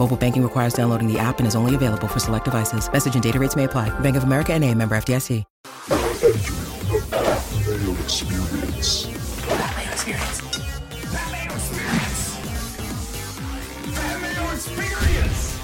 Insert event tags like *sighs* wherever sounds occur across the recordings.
Mobile banking requires downloading the app and is only available for select devices. Message and data rates may apply. Bank of America and a member FDIC. Mayo Experience. Mayo Experience. Mayo Experience. Experience.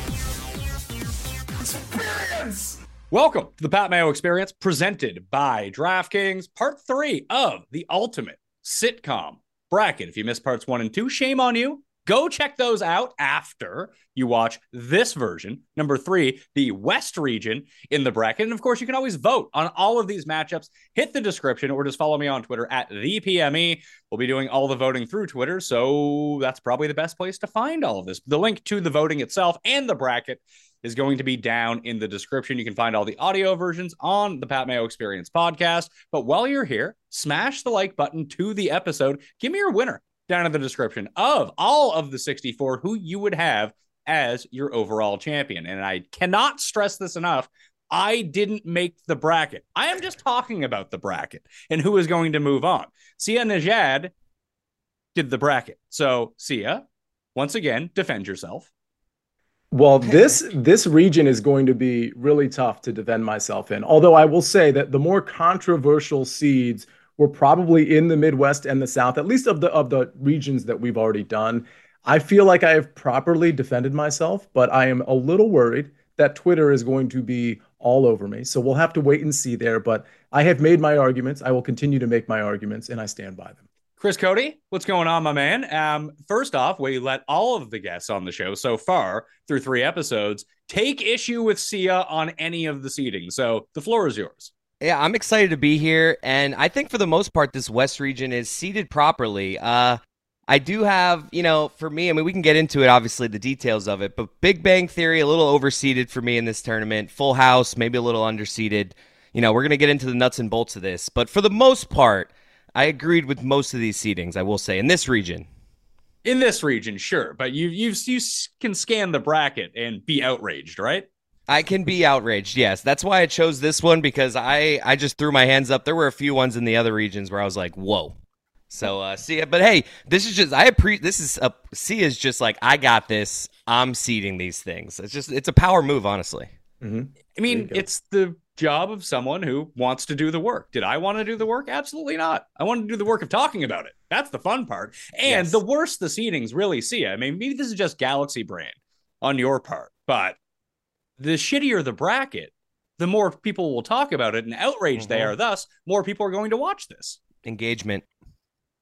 Experience. Welcome to the Pat Mayo Experience presented by DraftKings, part three of the ultimate sitcom bracket. If you missed parts one and two, shame on you. Go check those out after you watch this version, number three, the West region in the bracket. And of course, you can always vote on all of these matchups. Hit the description or just follow me on Twitter at the PME. We'll be doing all the voting through Twitter. So that's probably the best place to find all of this. The link to the voting itself and the bracket is going to be down in the description. You can find all the audio versions on the Pat Mayo Experience podcast. But while you're here, smash the like button to the episode. Give me your winner down in the description of all of the 64 who you would have as your overall champion. And I cannot stress this enough. I didn't make the bracket. I am just talking about the bracket and who is going to move on. Sia Nejad did the bracket. So, Sia, once again, defend yourself. Well, this this region is going to be really tough to defend myself in. Although I will say that the more controversial seeds were probably in the Midwest and the South, at least of the of the regions that we've already done. I feel like I have properly defended myself, but I am a little worried that Twitter is going to be all over me. So we'll have to wait and see there. But I have made my arguments. I will continue to make my arguments, and I stand by them. Chris Cote, what's going on, my man? Um, first off, we let all of the guests on the show so far through three episodes take issue with Sia on any of the seating. So the floor is yours. Yeah, I'm excited to be here, and I think for the most part, this West region is seated properly. Uh, I do have, you know, for me, I mean, we can get into it, obviously, the details of it, but Big Bang Theory, a little overseeded for me in this tournament. Full House, maybe a little underseeded. You know, we're going to get into the nuts and bolts of this, but for the most part, I agreed with most of these seedings, I will say, in this region. In this region, sure, but you you you can scan the bracket and be outraged, right? I can be outraged. Yes, that's why I chose this one because I I just threw my hands up. There were a few ones in the other regions where I was like, "Whoa." So uh see but hey, this is just I appreciate this is a C is just like I got this. I'm seeding these things. It's just it's a power move, honestly. Mm-hmm. I mean, it's the job of someone who wants to do the work. Did I want to do the work? Absolutely not. I want to do the work of talking about it. That's the fun part. And Yes. the worse the seedings really see. I mean, maybe this is just galaxy brain on your part, but the shittier the bracket, the more people will talk about it and outraged they Mhm. are. Thus, more people are going to watch this. Engagement.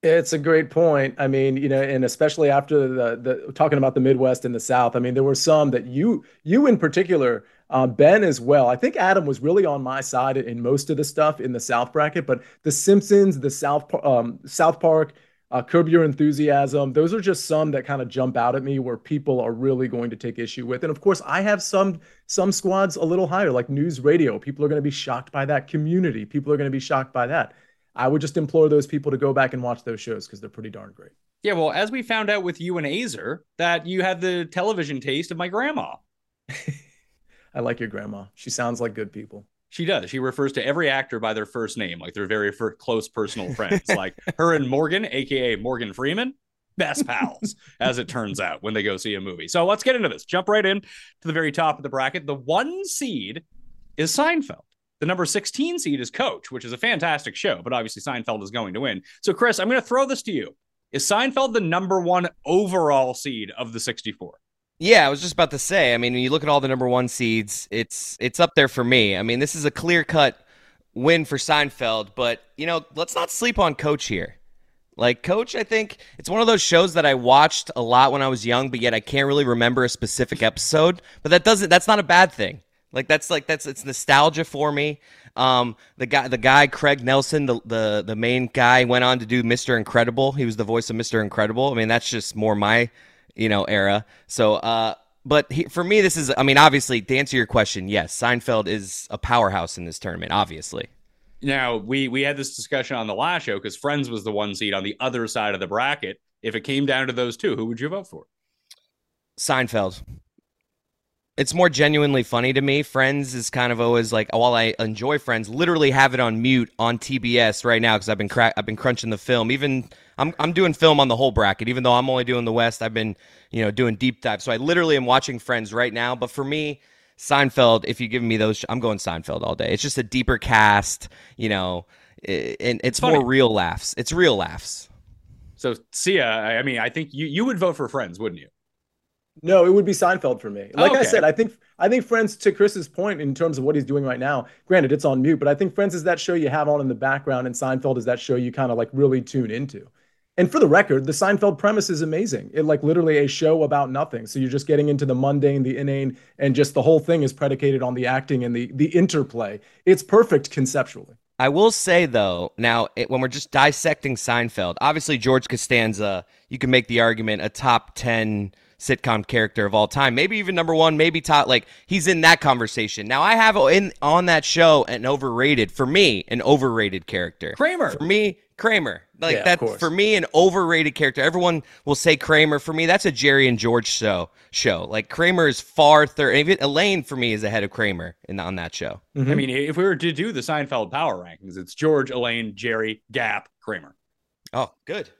It's a great point. I mean, you know, and especially after the the talking about the Midwest and the South. I mean, there were some that you you in particular, uh, Ben as well. I think Adam was really on my side in most of the stuff in the South bracket, but The Simpsons, the South um, South Park, uh, Curb Your Enthusiasm. Those are just some that kind of jump out at me where people are really going to take issue with. And of course, I have some some squads a little higher, like News Radio. People are going to be shocked by that. Community. People are going to be shocked by that. I would just implore those people to go back and watch those shows because they're pretty darn great. Yeah, well, as we found out with you and Azer, that you had the television taste of my grandma. *laughs* I like your grandma. She sounds like good people. She does. She refers to every actor by their first name, like they're very fir- close personal friends. *laughs* like her and Morgan, aka Morgan Freeman, best pals, as it turns out, when they go see a movie. So let's get into this. Jump right in to the very top of the bracket. The one seed is Seinfeld. The number 16 seed is Coach, which is a fantastic show, but obviously Seinfeld is going to win. So, Chris, I'm going to throw this to you. Is Seinfeld the number one overall seed of the 64? Yeah, I was just about to say. I mean, when you look at all the number one seeds, it's it's up there for me. I mean, this is a clear cut win for Seinfeld, but you know, let's not sleep on Coach here. Like Coach, I think it's one of those shows that I watched a lot when I was young, but yet I can't really remember a specific episode. But that doesn't that's not a bad thing. Like that's like that's it's nostalgia for me. Um, the guy, the guy Craig Nelson, the, the the main guy, went on to do Mister Incredible. He was the voice of Mister Incredible. I mean, that's just more my you know era. So, uh, but he, for me, this is. I mean, obviously, to answer your question, yes, Seinfeld is a powerhouse in this tournament. Obviously. Now we we had this discussion on the last show because Friends was the one seed on the other side of the bracket. If it came down to those two, who would you vote for? Seinfeld it's more genuinely funny to me. Friends is kind of always like while I enjoy Friends, literally have it on mute on TBS right now because I've been cra- I've been crunching the film. Even I'm I'm doing film on the whole bracket, even though I'm only doing the West. I've been you know doing deep dive, so I literally am watching Friends right now. But for me, Seinfeld, if you give me those, I'm going Seinfeld all day. It's just a deeper cast, you know, and it's more real laughs. It's real laughs. So Sia, I mean, I think you you would vote for Friends, wouldn't you? No, it would be Seinfeld for me. Oh, like okay. I said, I think I think Friends, to Chris's point in terms of what he's doing right now, granted it's on mute, but I think Friends is that show you have on in the background, and Seinfeld is that show you kind of like really tune into. And for the record, the Seinfeld premise is amazing. It like literally a show about nothing. So you're just getting into the mundane, the inane, and just the whole thing is predicated on the acting and the the interplay. It's perfect conceptually. I will say though, now it, when we're just dissecting Seinfeld, obviously George Costanza, you can make the argument a top ten sitcom character of all time. Maybe even number one, maybe top. Like he's in that conversation. Now I have in on that show an overrated for me an overrated character. Kramer for me. Kramer, like yeah, that for me, an overrated character. Everyone will say Kramer. For me, that's a Jerry and George show. Show like Kramer is far third. Even Elaine for me is ahead of Kramer in on that show. Mm-hmm. I mean, if we were to do the Seinfeld power rankings, it's George, Elaine, Jerry, Gap, Kramer. Oh, good.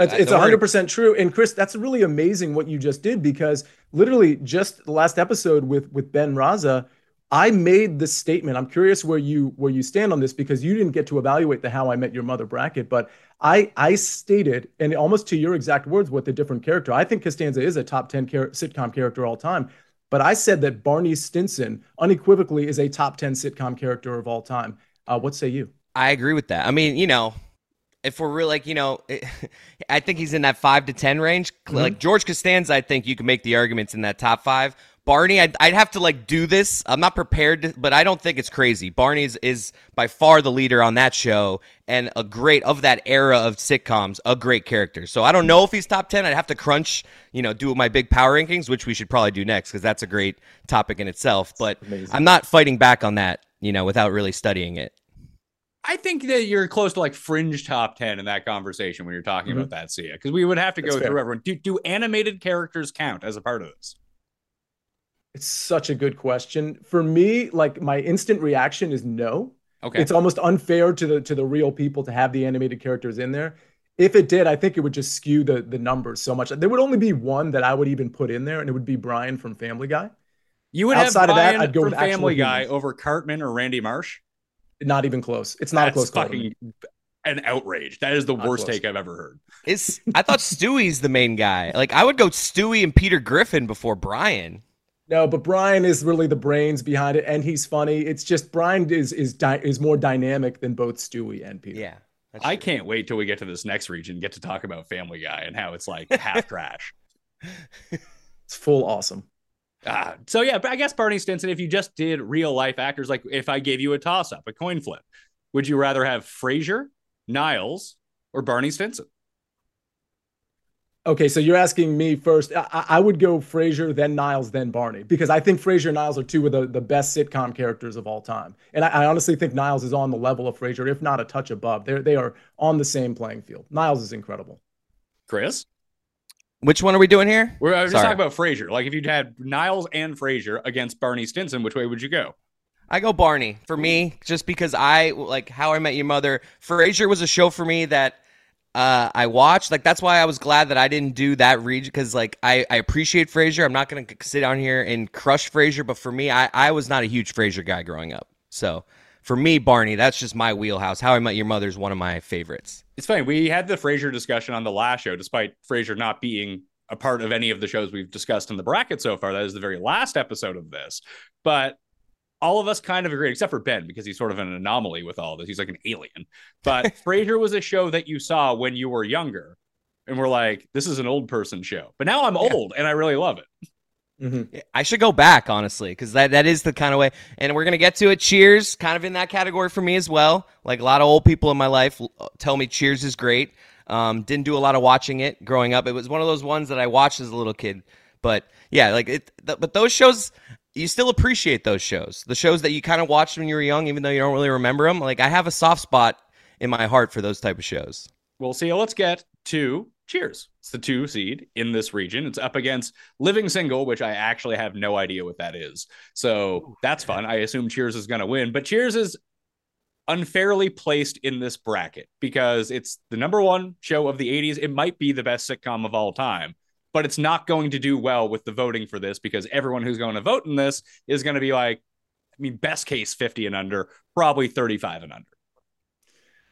That's, it's 100% true. And Chris, that's really amazing what you just did because literally just the last episode with with Ben Raza, I made this statement. I'm curious where you where you stand on this because you didn't get to evaluate the How I Met Your Mother bracket, but I I stated and almost to your exact words what the different character. I think Costanza is a top 10 char- sitcom character all time, but I said that Barney Stinson unequivocally is a top 10 sitcom character of all time. Uh, what say you? I agree with that. I mean, you know, if we're really like you know *laughs* i think he's in that five to ten range. Mm-hmm. like george costanza i think you can make the arguments in that top five. Barney I'd, I'd have to like do this. I'm not prepared to, but i don't think it's crazy. Barney is, is by far the leader on that show and a great of that era of sitcoms a great character. So i don't know if he's top 10 i'd have to crunch you know do my big power rankings which we should probably do next because that's a great topic in itself. But i'm not fighting back on that you know without really studying it I think that you're close to like fringe top 10 in that conversation when you're talking mm-hmm. about that, Sia, because we would have to That's go fair. through everyone. Do, do animated characters count as a part of this? It's such a good question. For me, like my instant reaction is no. Okay. It's almost unfair to the to the real people to have the animated characters in there. If it did, I think it would just skew the the numbers so much. There would only be one that I would even put in there, and it would be Brian from Family Guy. You would Outside have Brian of that, I'd go from Family Guy humans. over Cartman or Randy Marsh. Not even close. It's not That's a close fucking an outrage. That is the not worst close. take I've ever heard. Is I thought Stewie's the main guy. Like I would go Stewie and Peter Griffin before Brian. No, but Brian is really the brains behind it, and he's funny. It's just Brian is is di- is more dynamic than both Stewie and Peter. Yeah, I can't wait till we get to this next region, get to talk about Family Guy and how it's like half *laughs* trash. It's full awesome. Uh, so yeah, but I guess Barney Stinson, if you just did real life actors, like if I gave you a toss up, a coin flip, would you rather have Frasier, Niles, or Barney Stinson? Okay, so you're asking me first. I, I, would go Frasier, then Niles, then Barney, because I think Frasier and Niles are two of the, the best sitcom characters of all time. And I, I honestly think Niles is on the level of Frasier, if not a touch above. They're, they are on the same playing field. Niles is incredible. Chris? Which one are we doing here? We're just talking about Frasier. Like if you'd had Niles and Frasier against Barney Stinson, which way would you go? I go Barney for me, just because I like How I Met Your Mother. Frasier was a show for me that uh, I watched. Like that's why I was glad that I didn't do that region because like I, I appreciate Frasier. I'm not gonna sit down here and crush Frasier, but for me, I, I was not a huge Frasier guy growing up. So for me, Barney, that's just my wheelhouse. How I Met Your Mother is one of my favorites. It's funny. We had the Frasier discussion on the last show, despite Frasier not being a part of any of the shows we've discussed in the bracket so far. That is the very last episode of this. But all of us kind of agreed, except for Ben, because he's sort of an anomaly with all this. He's like an alien. But *laughs* Frasier was a show that you saw when you were younger. And we're like, this is an old person show. But now I'm Yeah. old and I really love it. Mm-hmm. I should go back honestly because that, that is the kind of way, and we're gonna get to it. Cheers, kind of in that category for me as well. Like a lot of old people in my life tell me Cheers is great. Um, didn't do a lot of watching it growing up. It was one of those ones that I watched as a little kid. But yeah, like it. Th- but those shows, you still appreciate those shows. The shows that you kind of watched when you were young, even though you don't really remember them. Like I have a soft spot in my heart for those type of shows. Well, see, let's get to Cheers. It's the two seed in this region. It's up against Living Single, which I actually have no idea what that is. So that's fun. I assume Cheers is going to win, but Cheers is unfairly placed in this bracket because it's the number one show of the 80s. It might be the best sitcom of all time, but it's not going to do well with the voting for this because everyone who's going to vote in this is going to be like, I mean, best case 50 and under, probably 35 and under.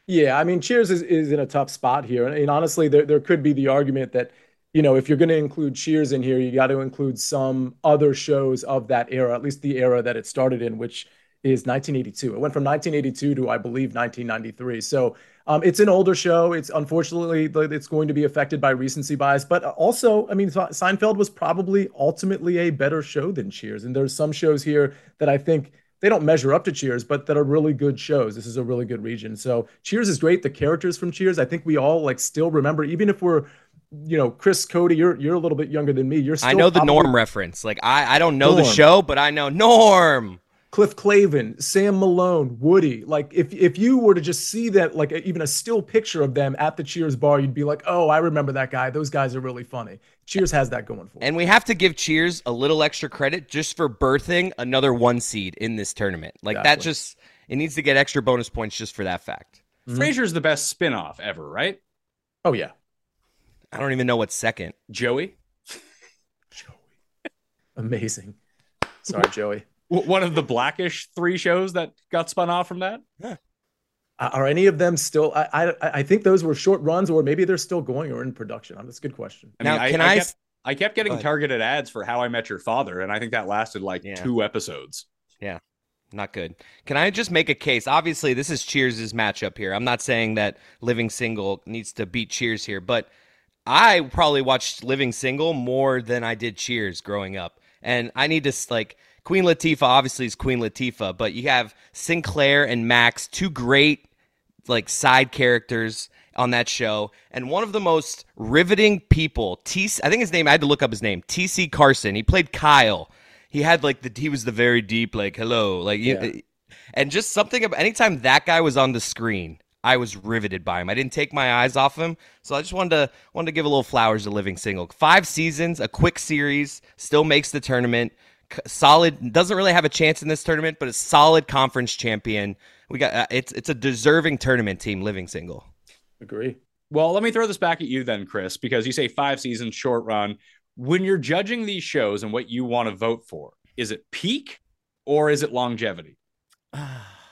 Yeah, I mean, Cheers is, is in a tough spot here. And, and honestly, there, there could be the argument that, you know, if you're going to include Cheers in here, you got to include some other shows of that era, at least the era that it started in, which is 1982. It went from 1982 to, I believe, 1993. So um, it's an older show. It's unfortunately, it's going to be affected by recency bias. But also, I mean, Seinfeld was probably ultimately a better show than Cheers. And there's some shows here that I think they don't measure up to Cheers, but that are really good shows. This is a really good region. So Cheers is great. The characters from Cheers, I think we all like still remember, even if we're, you know, Chris Cote, you're you're a little bit younger than me. You're still I know the Norm reference. Like I, I don't know the show, but I know Norm. Cliff Clavin, Sam Malone, Woody. Like if if you were to just see that, like even a still picture of them at the Cheers bar, you'd be like, oh, I remember that guy. Those guys are really funny. Cheers has that going for it. And we have to give Cheers a little extra credit just for birthing another one seed in this tournament. Like that just it needs to get extra bonus points just for that fact. Mhm. Frasier's the best spin-off ever, right? Oh yeah. I don't even know what's second. Joey. *laughs* Joey? Amazing. Sorry, Joey. W- One of the Black-ish three shows that got spun off from that? Uh, Are any of them still? I, I I think those were short runs, or maybe they're still going or in production. That's a good question. I Now, mean, I, can I I kept, I kept getting targeted ads for How I Met Your Father, and I think that lasted like Yeah. two episodes. Yeah, not good. Can I just make a case? Obviously, this is Cheers' matchup here. I'm not saying that Living Single needs to beat Cheers here, but I probably watched Living Single more than I did Cheers growing up. And I need to, like, Queen Latifah obviously is Queen Latifah, but you have Sinclair and Max, two great, like, side characters on that show. And one of the most riveting people, T. I think his name, I had to look up his name, T.C. Carson. He played Kyle he had like the he was the very deep like hello like you, Yeah. and just something about anytime that guy was on the screen i was riveted by him i didn't take my eyes off him so i just wanted to wanted to give a little flowers to living single five seasons a quick series still makes the tournament solid doesn't really have a chance in this tournament but a solid conference champion we got uh, it's it's a deserving tournament team living single Agree. Well, let me throw this back at you then, Chris, because you say five seasons, short run. When you're judging these shows and what you want to vote for, is it peak or is it longevity? *sighs*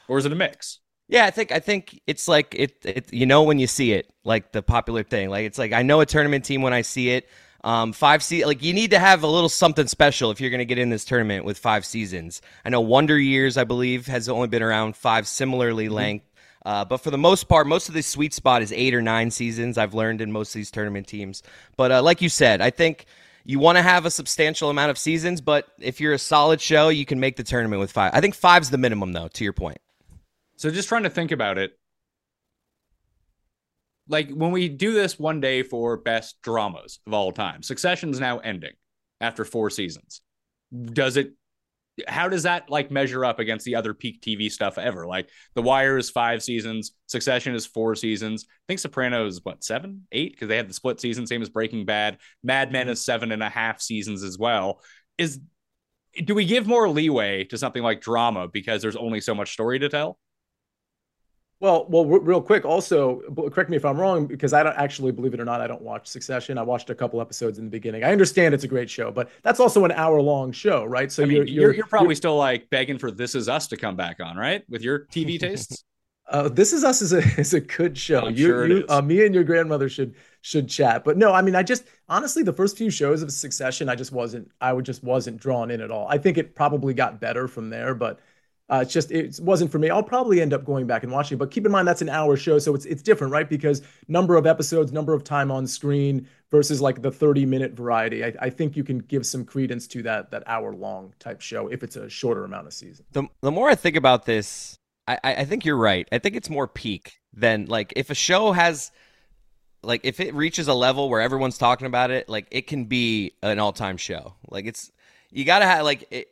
Or is it a mix? Yeah, I think I think it's like it, it you know when you see it, like the popular thing. Like it's like I know a tournament team when I see it. Um, five se- like you need to have a little something special if you're going to get in this tournament with five seasons. I know Wonder Years, I believe, has only been around five similarly length. Uh, but for the most part, most of the sweet spot is eight or nine seasons. I've learned in most of these tournament teams. But uh, like you said, I think you want to have a substantial amount of seasons. But if you're a solid show, you can make the tournament with five. I think five's the minimum, though. To your point. So just trying to think about it. Like when we do this one day for best dramas of all time, Succession's now ending after four seasons. Does it how does that like measure up against the other peak TV stuff ever? Like The Wire is five seasons, Succession is four seasons. I think Sopranos what seven, eight because they had the split season, same as Breaking Bad. Mad Men is mm-hmm. seven and a half seasons as well. Is do we give more leeway to something like drama because there's only so much story to tell? Well, well, re- real quick. Also, correct me if I'm wrong, because I don't actually believe it or not. I don't watch Succession. I watched a couple episodes in the beginning. I understand it's a great show, but that's also an hour long show, right? So I mean, you're, you're, you're probably still like begging for This Is Us to come back on, right? With your TV *laughs* tastes. Uh, this is us is a is a good show. I'm you, sure you. Uh, me and your grandmother should should chat. But no, I mean, I just honestly, the first few shows of Succession, I just wasn't, I would just wasn't drawn in at all. I think it probably got better from there, but Uh, it's just it wasn't for me. I'll probably end up going back and watching, but keep in mind that's an hour show, so it's it's different, right? Because number of episodes, number of time on screen versus like the 30 minute variety. I, I think you can give some credence to that that hour long type show if it's a shorter amount of season. The the more I think about this, I I think you're right. I think it's more peak than like if a show has like if it reaches a level where everyone's talking about it, like it can be an all time show. Like it's you got to have like it,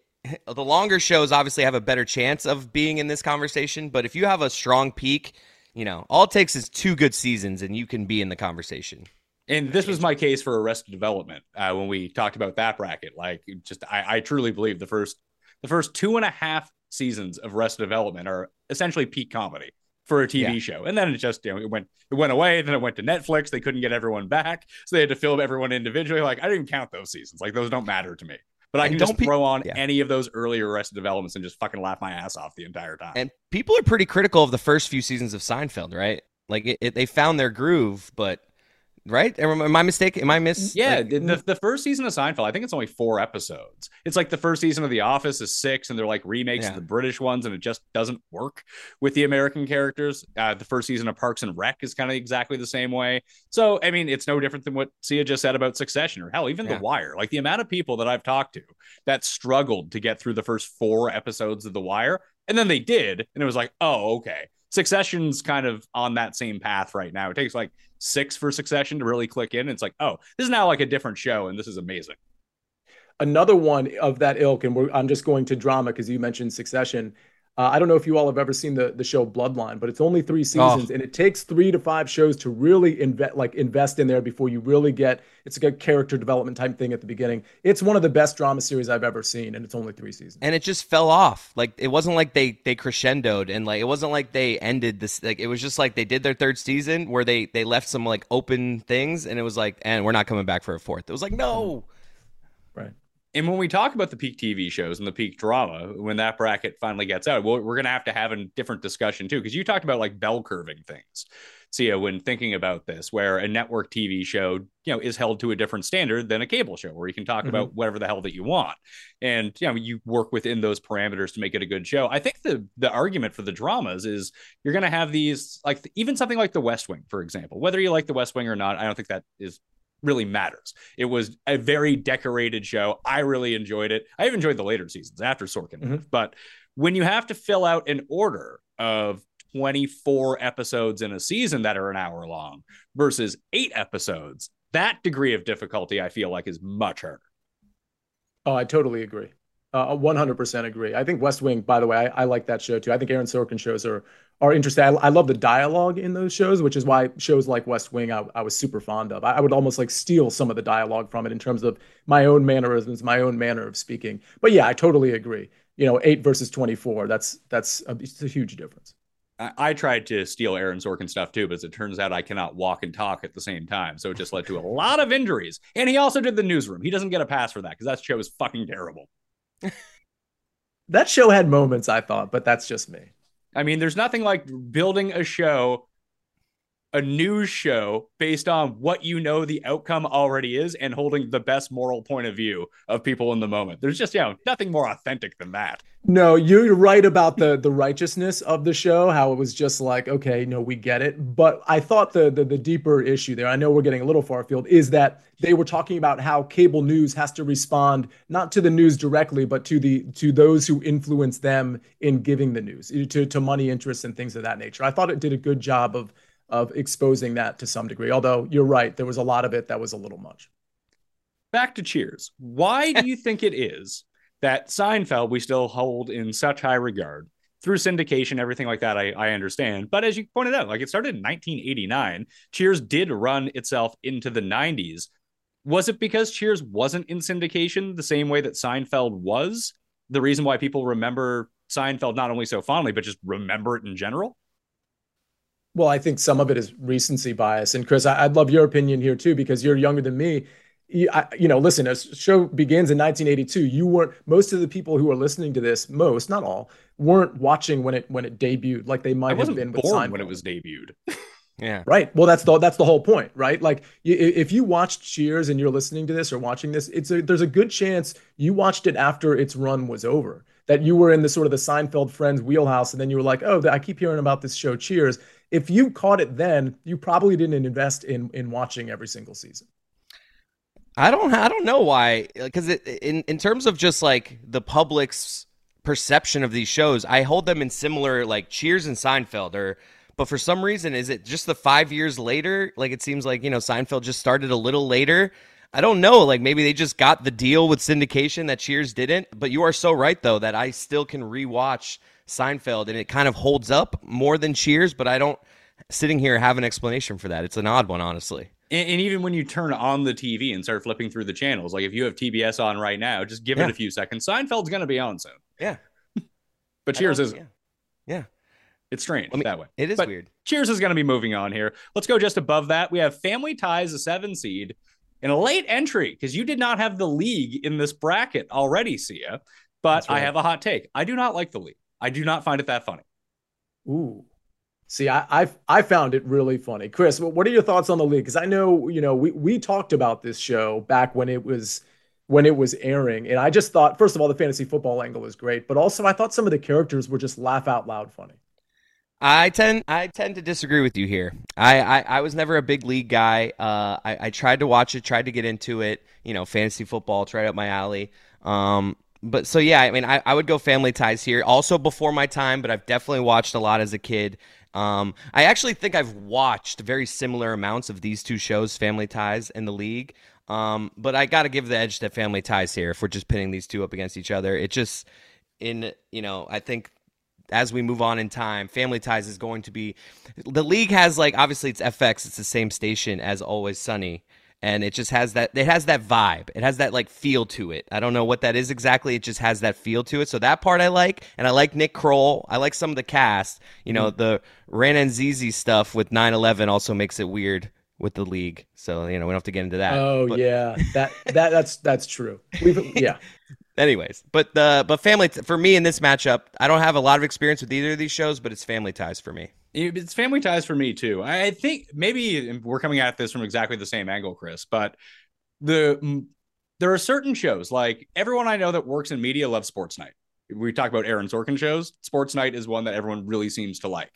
the longer shows obviously have a better chance of being in this conversation, but if you have a strong peak, you know, all it takes is two good seasons and you can be in the conversation. And this was my case for Arrested Development uh, when we talked about that bracket. Like, just I, I truly believe the first the first two and a half seasons of Arrested Development are essentially peak comedy for a TV yeah. show. And then it just, you know, it went it went away. Then it went to Netflix. They couldn't get everyone back. So they had to film everyone individually. Like, I didn't count those seasons. Like those don't matter to me. But I can just throw on yeah. any of those earlier Arrested Developments and just fucking laugh my ass off the entire time. And people are pretty critical of the first few seasons of Seinfeld, right? Like it, it, they found their groove, but right? Am I mistaken? Am I miss? Yeah, like, the, the first season of Seinfeld, I think it's only four episodes. It's like the first season of The Office is six, and they're like remakes yeah. of the British ones, and it just doesn't work with the American characters. Uh, the first season of Parks and Rec is kind of exactly the same way. So, I mean, it's no different than what Sia just said about Succession, or hell, even yeah. The Wire. Like the amount of people that I've talked to that struggled to get through the first four episodes of The Wire, and then they did, and it was like, oh, okay. Succession's kind of on that same path right now. It takes like six for Succession to really click in. It's like, oh, this is now like a different show, and this is amazing. Another one of that ilk, and I'm just going to drama because you mentioned Succession. Uh, I don't know if you all have ever seen the the show Bloodline, but it's only three seasons, oh. and it takes three to five shows to really invest like invest in there before you really get. It's a good character development type thing at the beginning. It's one of the best drama series I've ever seen, and it's only three seasons. And it just fell off. Like it wasn't like they they crescendoed, and like it wasn't like they ended this. Like it was just like they did their third season where they they left some like open things, and it was like, and we're not coming back for a fourth. It was like no. Right. And when we talk about the peak TV shows and the peak drama, when that bracket finally gets out, well, we're going to have to have a different discussion too, because you talked about like bell curving things. Sia, when thinking about this, where a network TV show, you know, is held to a different standard than a cable show, where you can talk mm-hmm. about whatever the hell that you want, and you know, you work within those parameters to make it a good show. I think the the argument for the dramas is you're going to have these, like even something like The West Wing, for example. Whether you like The West Wing or not, I don't think that is really matters. It was a very decorated show. I really enjoyed it. I've enjoyed the later seasons after Sorkin, mm-hmm. but when you have to fill out an order of 24 episodes in a season that are an hour long versus eight episodes, that degree of difficulty I feel like is much harder. Oh, I totally agree. Uh, 100% agree. I think West Wing, by the way, I, I, like that show too. I think Aaron Sorkin shows are are interesting. I, I, love the dialogue in those shows, which is why shows like West Wing I, I was super fond of. I, I, would almost like steal some of the dialogue from it in terms of my own mannerisms, my own manner of speaking. But yeah, I totally agree. You know, eight versus 24, that's that's a, it's a huge difference. I, tried to steal Aaron Sorkin stuff too, but as it turns out, I cannot walk and talk at the same time. So it just led to a lot of injuries. And he also did the newsroom. He doesn't get a pass for that because that show is fucking terrible. *laughs* that show had moments, I thought, but that's just me. I mean, there's nothing like building a show, a news show based on what you know the outcome already is and holding the best moral point of view of people in the moment. There's just, you know, nothing more authentic than that. No, you're right about the the righteousness of the show, how it was just like, okay, no, we get it. But I thought the, the the deeper issue there, I know we're getting a little far afield, is that they were talking about how cable news has to respond not to the news directly, but to the to those who influence them in giving the news, to to money interests and things of that nature. I thought it did a good job of of exposing that to some degree. Although you're right, there was a lot of it that was a little much. Back to Cheers. Why do you think it is that Seinfeld we still hold in such high regard through syndication, everything like that. I, I understand, but as you pointed out, like it started in 1989. Cheers did run itself into the 90s. Was it because Cheers wasn't in syndication the same way that Seinfeld was? The reason why people remember Seinfeld not only so fondly, but just remember it in general? Well, I think some of it is recency bias. And Chris, I'd love your opinion here too, because you're younger than me you know, listen, a show begins in 1982. You weren't most of the people who are listening to this, most, not all, weren't watching when it when it debuted, like they might have been born when it was debuted. *laughs* yeah. Right. Well, that's the that's the whole point, right? Like if you watched Cheers and you're listening to this or watching this, it's a there's a good chance you watched it after its run was over that you were in the sort of the Seinfeld Friends wheelhouse, and then you were like, oh, I keep hearing about this show, Cheers. If you caught it then, you probably didn't invest in in watching every single season. I don't I don't know why because in in terms of just like the public's perception of these shows, I hold them in similar like Cheers and Seinfeld or but for some reason is it just the 5 years later like it seems like you know Seinfeld just started a little later. I don't know like maybe they just got the deal with syndication that Cheers didn't, but you are so right though that I still can rewatch Seinfeld and it kind of holds up more than Cheers, but I don't sitting here have an explanation for that. It's an odd one honestly. And, and, even when you turn on the TV and start flipping through the channels, like if you have TBS on right now, just give yeah. it a few seconds. Seinfeld's going to be on soon. Yeah. *laughs* but Cheers isn't. Yeah. yeah. It's strange mean, that way. It is but weird. Cheers is going to be moving on here. Let's go just above that. We have Family Ties, a seven seed, and a late entry because you did not have the league in this bracket already, Sia. But right. I have a hot take. I do not like the league. I do not find it that funny. Ooh. See, I, I I found it really funny, Chris. What are your thoughts on the league? Because I know you know we we talked about this show back when it was when it was airing, and I just thought, first of all, the fantasy football angle was great, but also I thought some of the characters were just laugh out loud funny. I tend I tend to disagree with you here. I I, I was never a big league guy. Uh, I, I tried to watch it, tried to get into it. You know, fantasy football, it's right up my alley. Um, but so yeah, I mean, I, I would go Family Ties here. Also before my time, but I've definitely watched a lot as a kid. Um, I actually think I've watched very similar amounts of these two shows, Family Ties and The League. Um, but I got to give the edge to Family Ties here if we're just pitting these two up against each other. It just, in you know, I think as we move on in time, Family Ties is going to be. The League has like obviously it's FX, it's the same station as Always Sunny and it just has that it has that vibe. It has that like feel to it. I don't know what that is exactly. It just has that feel to it. So that part i like and i like nick kroll. I like some of the cast. You know mm-hmm. the ran and ZZ stuff with 9-11 also makes it weird with the league. So you know we don't have to get into that oh but... yeah. That that that's that's true. We've, yeah. *laughs* Anyways but the but family for me in this matchup i don't have a lot of experience with either of these shows but it's family ties for me it's family ties for me too. I think maybe we're coming at this from exactly the same angle, Chris, but the there are certain shows like everyone I know that works in media loves Sports Night. We talk about Aaron Sorkin shows. Sports Night is one that everyone really seems to like.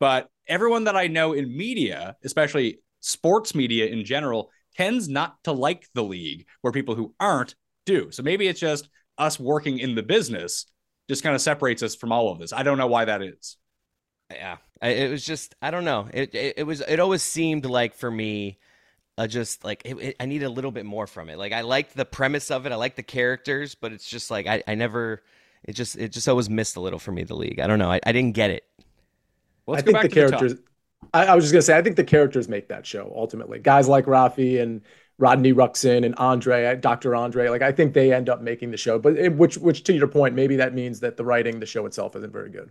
But everyone that I know in media, especially sports media in general, tends not to like the league where people who aren't do. So maybe it's just us working in the business just kind of separates us from all of this. I don't know why that is. Yeah, it was just I don't know. It it, it was it always seemed like for me, uh, just like it, it, I need a little bit more from it. Like I liked the premise of it, I like the characters, but it's just like I, I never. It just it just always missed a little for me. The league. I don't know. I, I didn't get it. Well, I think the characters. The I, I was just gonna say I think the characters make that show ultimately. Guys like Rafi and Rodney Ruxin and Andre, Dr. Andre, like I think they end up making the show. But it, which, which to your point, maybe that means that the writing, the show itself, isn't very good.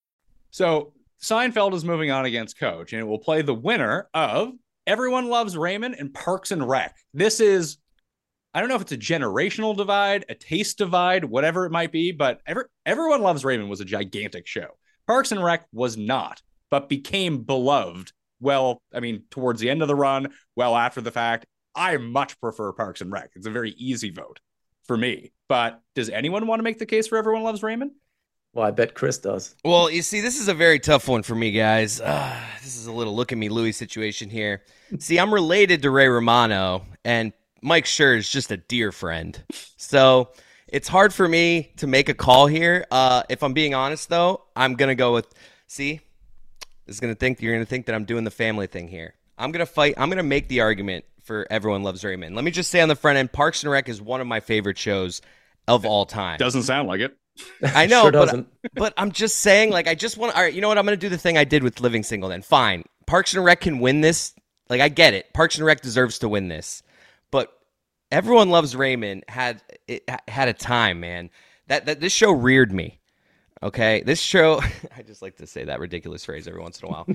So Seinfeld is moving on against Coach, and it will play the winner of Everyone Loves Raymond and Parks and Rec. This is, I don't know if it's a generational divide, a taste divide, whatever it might be, but every, Everyone Loves Raymond was a gigantic show. Parks and Rec was not, but became beloved. Well, I mean, towards the end of the run, well after the fact, I much prefer Parks and Rec. It's a very easy vote for me. But does anyone want to make the case for Everyone Loves Raymond? Well, I bet Chris does. Well, you see, this is a very tough one for me, guys. Uh, this is a little look at me Louie situation here. see, I'm related to Ray Romano, and Mike Schur is just a dear friend. So it's hard for me to make a call here. Uh, if I'm being honest, though, I'm gonna go with. See, is gonna think you're gonna think that I'm doing the family thing here. I'm gonna fight. I'm gonna make the argument for everyone loves Raymond. Let me just say on the front end, Parks and Rec is one of my favorite shows of all time. Doesn't sound like it. *laughs* I know, sure but, *laughs* but I'm just saying, like, I just want. All right, you know what? I'm going to do the thing I did with Living Single. Then fine, Parks and Rec can win this. Like, I get it. Parks and Rec deserves to win this, but everyone loves Raymond. Had it had a time, man. that that this show reared me. Okay, this show, *laughs* I just like to say that ridiculous phrase every once in a while.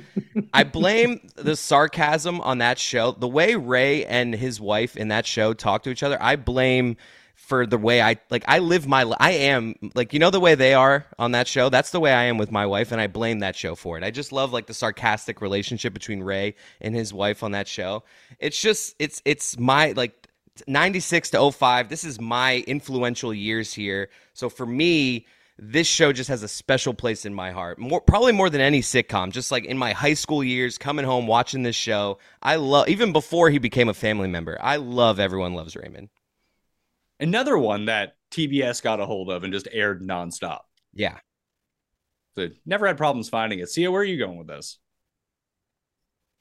I blame the sarcasm on that show. The way Ray and his wife in that show talk to each other, I blame for the way I like I live my I am like you know the way they are on that show that's the way I am with my wife and I blame that show for it. I just love like the sarcastic relationship between Ray and his wife on that show. It's just it's it's my like 96 to 05 this is my influential years here. So for me this show just has a special place in my heart. More probably more than any sitcom. Just like in my high school years, coming home watching this show, I love even before he became a family member. I love Everyone Loves Raymond. Another one that TBS got a hold of and just aired nonstop. Yeah. So never had problems finding it. Sia, where are you going with this?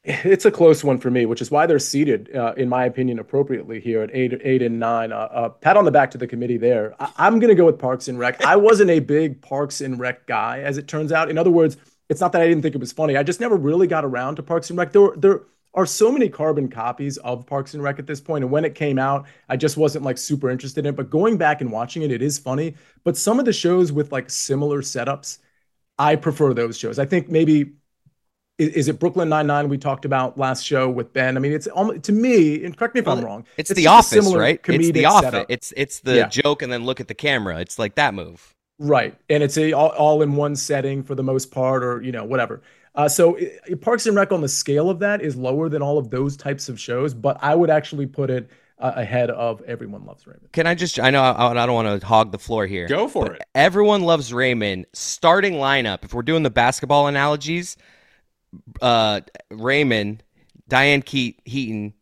It's a close one for me, which is why they're seated, uh, in my opinion, appropriately here at eight, eight and nine. Uh, uh, pat on the back to the committee there. I- am going to go with Parks and Rec. I wasn't a big Parks and Rec guy, as it turns out. In other words, it's not that I didn't think it was funny. I just never really got around to Parks and Rec. There, there are so many carbon copies of Parks and Rec at this point. and when it came out, I just wasn't like super interested in it. But going back and watching it, it is funny. But some of the shows with like similar setups, I prefer those shows. I think maybe is, is it Brooklyn Nine Nine we talked about last show with Ben? I mean, it's almost to me, and correct me if well, I'm wrong. It's, it's The Office, right? It's The Office. Setup. It's it's the yeah. joke and then look at the camera. It's like that move. Right, and it's a all, all in one setting for the most part, or you know whatever. Uh, so it, Parks and Rec on the scale of that is lower than all of those types of shows, but I would actually put it uh, ahead of Everyone Loves Raymond. Can I just? I know I, I don't want to hog the floor here. Go for it. Everyone Loves Raymond starting lineup. If we're doing the basketball analogies, uh, Raymond, Diane Keat, Heaton.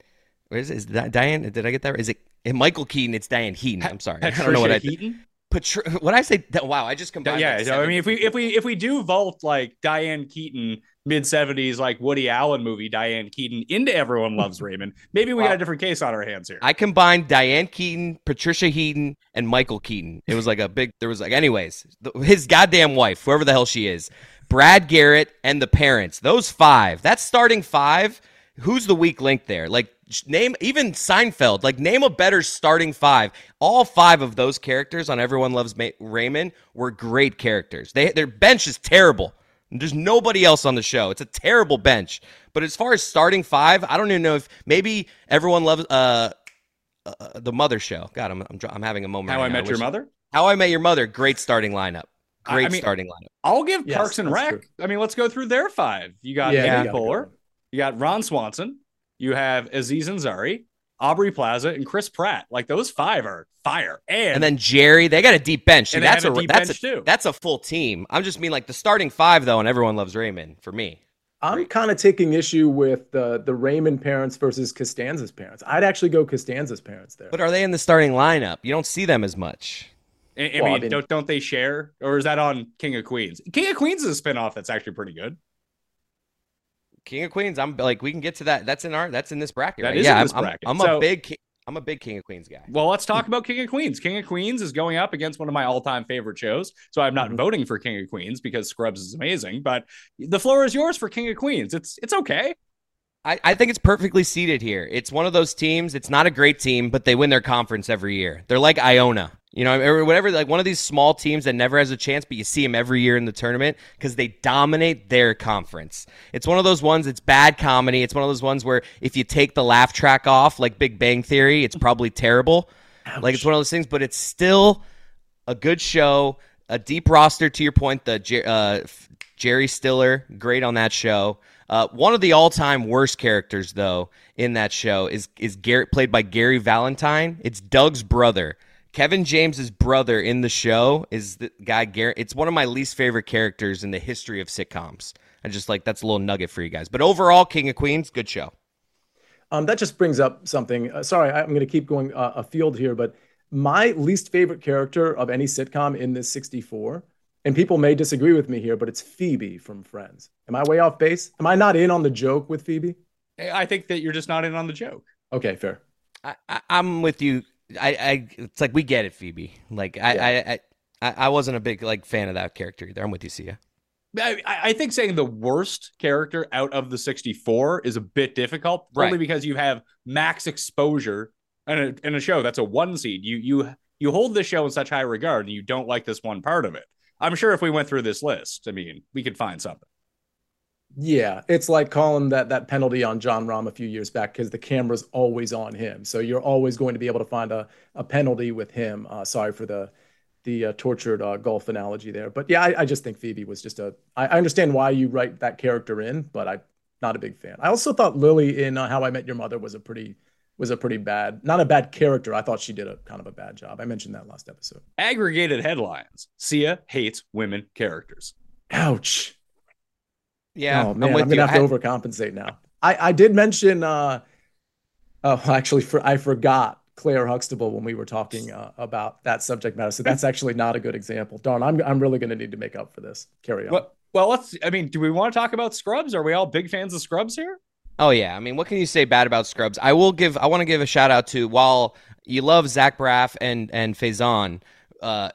Where is it? Is that Diane? Did I get that? Right? Is it Michael Keaton? It's Diane Heaton. I'm sorry. Patricia I don't know what I Heaton? Patri- *laughs* what I say? that, Wow, I just combined. Yeah, I mean, if we if we if we do vault like Diane Keaton mid seventies like Woody Allen movie Diane Keaton into Everyone Loves *laughs* Raymond, maybe we wow. got a different case on our hands here. I combined Diane Keaton, Patricia Heaton, and Michael Keaton. It was like a big. There was like, anyways, his goddamn wife, whoever the hell she is, Brad Garrett, and the parents. Those five. That's starting five. Who's the weak link there? Like name even Seinfeld. Like name a better starting five. All five of those characters on Everyone Loves Raymond were great characters. They their bench is terrible. There's nobody else on the show. It's a terrible bench. But as far as starting five, I don't even know if maybe everyone loves uh, uh the Mother Show. God, I'm I'm, I'm having a moment. How right I now. Met Your Mother. How I Met Your Mother. Great starting lineup. Great I mean, starting lineup. I'll give yes, Parks and Rec. True. I mean, let's go through their five. You got yeah, Amy Poehler. You got Ron Swanson. You have Aziz Ansari, Aubrey Plaza, and Chris Pratt. Like those five are fire. And, and then Jerry, they got a deep bench. See, that's a, a that's a, too. That's a full team. I'm just mean like the starting five though, and everyone loves Raymond for me. I'm kind of taking issue with the the Raymond parents versus Costanza's parents. I'd actually go Costanza's parents there. But are they in the starting lineup? You don't see them as much. I, I, well, mean, I mean, don't don't they share, or is that on King of Queens? King of Queens is a spinoff that's actually pretty good. King of Queens. I'm like we can get to that. That's in our. That's in this bracket. That right? is yeah, in this I'm, bracket. I'm, I'm so, a big. I'm a big King of Queens guy. Well, let's talk about King of Queens. King of Queens is going up against one of my all-time favorite shows. So I'm not mm-hmm. voting for King of Queens because Scrubs is amazing, but the floor is yours for King of Queens. It's it's okay. I, I think it's perfectly seated here. It's one of those teams. It's not a great team, but they win their conference every year. They're like Iona. You know, or whatever, like one of these small teams that never has a chance, but you see them every year in the tournament because they dominate their conference. It's one of those ones, it's bad comedy. It's one of those ones where if you take the laugh track off, like Big Bang Theory, it's probably terrible. Ouch. Like it's one of those things, but it's still a good show, a deep roster, to your point. The uh, Jerry Stiller, great on that show. Uh, one of the all-time worst characters, though, in that show is is Garrett, played by Gary Valentine. It's Doug's brother. Kevin James's brother in the show is the guy Garrett. It's one of my least favorite characters in the history of sitcoms. I just like that's a little nugget for you guys. But overall, King of Queens, good show. Um, that just brings up something. Uh, sorry, I'm going to keep going uh, afield here, but my least favorite character of any sitcom in this 64, and people may disagree with me here, but it's Phoebe from Friends. Am I way off base? Am I not in on the joke with Phoebe? I think that you're just not in on the joke. Okay, fair. I, am with you I, I, it's like we get it, Phoebe. Like I, yeah. I, I, I wasn't a big like fan of that character either. I'm with you, Sia. I, I think saying the worst character out of the 64 is a bit difficult, right. only because you have max exposure in a, in a show that's a one seed. You you you hold this show in such high regard and you don't like this one part of it. I'm sure if we went through this list, I mean, we could find something. Yeah, it's like calling that that penalty on Jon Rahm a few years back because the camera's always on him. So you're always going to be able to find a, a penalty with him. Uh, sorry for the the uh, tortured uh, golf analogy there, but yeah, I, I, just think Phoebe was just a. I, I understand why you write that character in, but I'm not a big fan. I also thought Lily in uh, How I Met Your Mother was a pretty was a pretty bad, not a bad character. I thought she did a kind of a bad job. I mentioned that last episode. Aggregated headlines: Sia hates women characters. Ouch. Yeah, oh man, I'm, I'm gonna you. have to overcompensate now. I I did mention. uh Oh, *laughs* actually, for I forgot Claire Huxtable when we were talking uh, about that subject matter. So that's actually not a good example. Darn, I'm I'm really going to need to make up for this. Carry on. Well, well, let's. I mean, do we want to talk about Scrubs? Are we all big fans of Scrubs here? Oh yeah, I mean, what can you say bad about Scrubs? I will give. I want to give a shout out to while you love Zach Braff and and Faison, uh,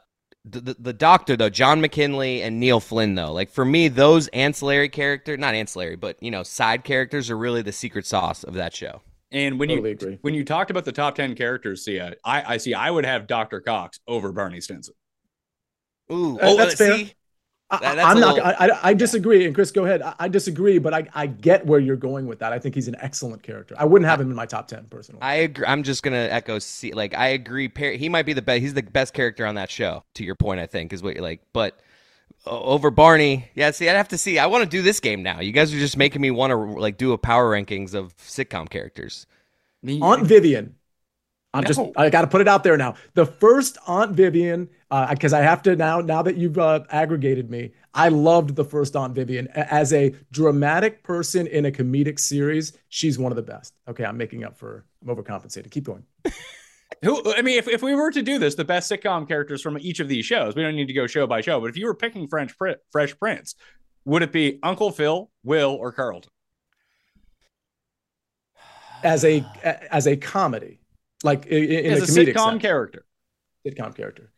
the, the, the doctor though, John McGinley and Neil Flynn though. Like for me, those ancillary character, not ancillary, but you know, side characters are really the secret sauce of that show. And when totally you agree. when you talked about the top ten characters, see, I I see I would have Dr. Cox over Barney Stinson. Ooh, uh, oh, that's fair. See? I, am not. Little, I, I, disagree. And Chris, go ahead. I, I, disagree, but I, I get where you're going with that. I think he's an excellent character. I wouldn't have him in my top ten personally. I agree. I'm just gonna echo. See, like I agree. He might be the best. He's the best character on that show. To your point, I think is what you're like. But over Barney, yeah. See, I'd have to see. I want to do this game now. You guys are just making me want to like do a power rankings of sitcom characters. Aunt Vivian I'm no. just I got to put it out there now. The first Aunt Vivian, because uh, I have to now. Now that you've uh, aggregated me, I loved the first Aunt Vivian as a dramatic person in a comedic series. She's one of the best. Okay, I'm making up for. I'm overcompensating. Keep going. *laughs* Who I mean, if, if we were to do this, the best sitcom characters from each of these shows, we don't need to go show by show. But if you were picking French Fresh Prince, would it be Uncle Phil, Will, or Carlton? As a as a comedy like in, in a, a sitcom sense. character. Sitcom character.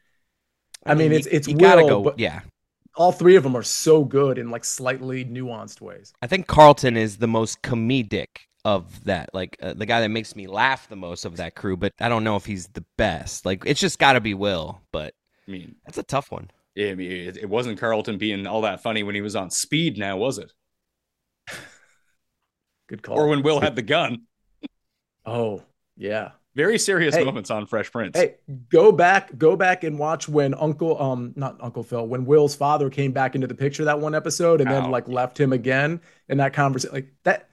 I, I mean, mean, it's it's you Will, go, but yeah. All three of them are so good in like slightly nuanced ways. I think Carlton is the most comedic of that, like uh, the guy that makes me laugh the most of that crew. But I don't know if he's the best. Like it's just got to be Will. But I mean, that's a tough one. Yeah, I mean, it, it wasn't Carlton being all that funny when he was on Speed. Now was it? *laughs* Good call. Or when Will had the gun. oh yeah. Very serious hey, moments on Fresh Prince. Hey, go back, go back and watch when Uncle, um, not Uncle Phil, when Will's father came back into the picture that one episode and Ow. then like left him again in that conversation. Like that,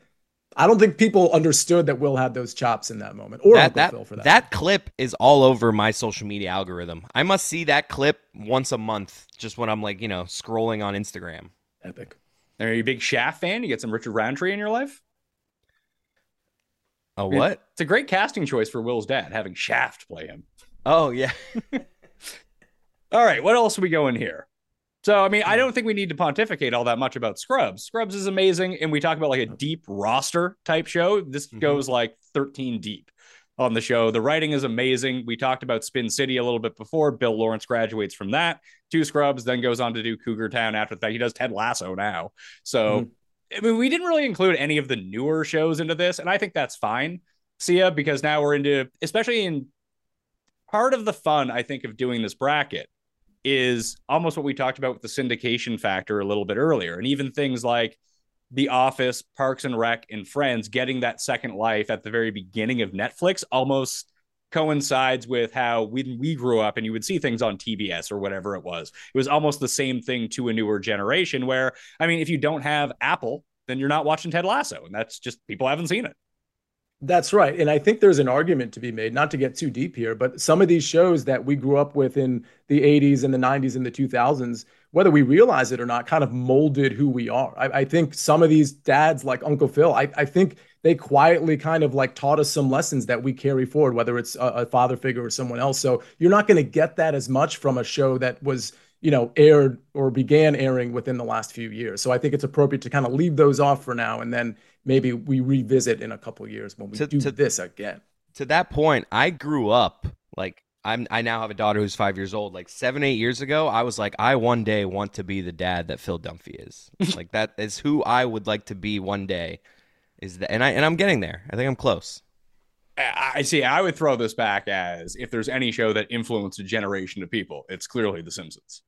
I don't think people understood that Will had those chops in that moment, or that, Uncle that, Phil for that. That clip is all over my social media algorithm. I must see that clip once a month, just when I'm like, you know, scrolling on Instagram. Epic. Are you a big Shaft fan? You get some Richard Roundtree in your life? A what? It's a great casting choice for Will's dad, having Shaft play him. Oh yeah. *laughs* all right, what else are we going here? So, I mean, I don't think we need to pontificate all that much about Scrubs. Scrubs is amazing, and we talk about like a deep roster type show. This mm-hmm. goes like 13 deep on the show. The writing is amazing. We talked about Spin City a little bit before. Bill Lawrence graduates from that to Scrubs, then goes on to do Cougar Town after that. He does Ted Lasso now. So mm-hmm. I mean, we didn't really include any of the newer shows into this, and I think that's fine, Sia, because now we're into, especially in part of the fun, I think, of doing this bracket is almost what we talked about with the syndication factor a little bit earlier. And even things like The Office, Parks and Rec, and Friends getting that second life at the very beginning of Netflix almost coincides with how when we grew up and you would see things on TBS or whatever it was. It was almost the same thing to a newer generation where, I mean, if you don't have Apple, then you're not watching Ted Lasso. And that's just people haven't seen it. That's right. And I think there's an argument to be made, not to get too deep here, but some of these shows that we grew up with in the 80s and the 90s and the 2000s, whether we realize it or not, kind of molded who we are. I, I think some of these dads, like Uncle Phil, I, I think they quietly kind of like taught us some lessons that we carry forward, whether it's a, a father figure or someone else. So you're not going to get that as much from a show that was, you know, aired or began airing within the last few years. So I think it's appropriate to kind of leave those off for now, and then maybe we revisit in a couple years when we to, do to, this again. To that point, I grew up like I'm I now have a daughter who's five years old. Like seven, eight years ago, I was like, I one day want to be the dad that Phil Dunphy is. *laughs* like that is who I would like to be one day is that and I and I'm getting there. I think I'm close. I see. I would throw this back as if there's any show that influenced a generation of people, it's clearly The Simpsons.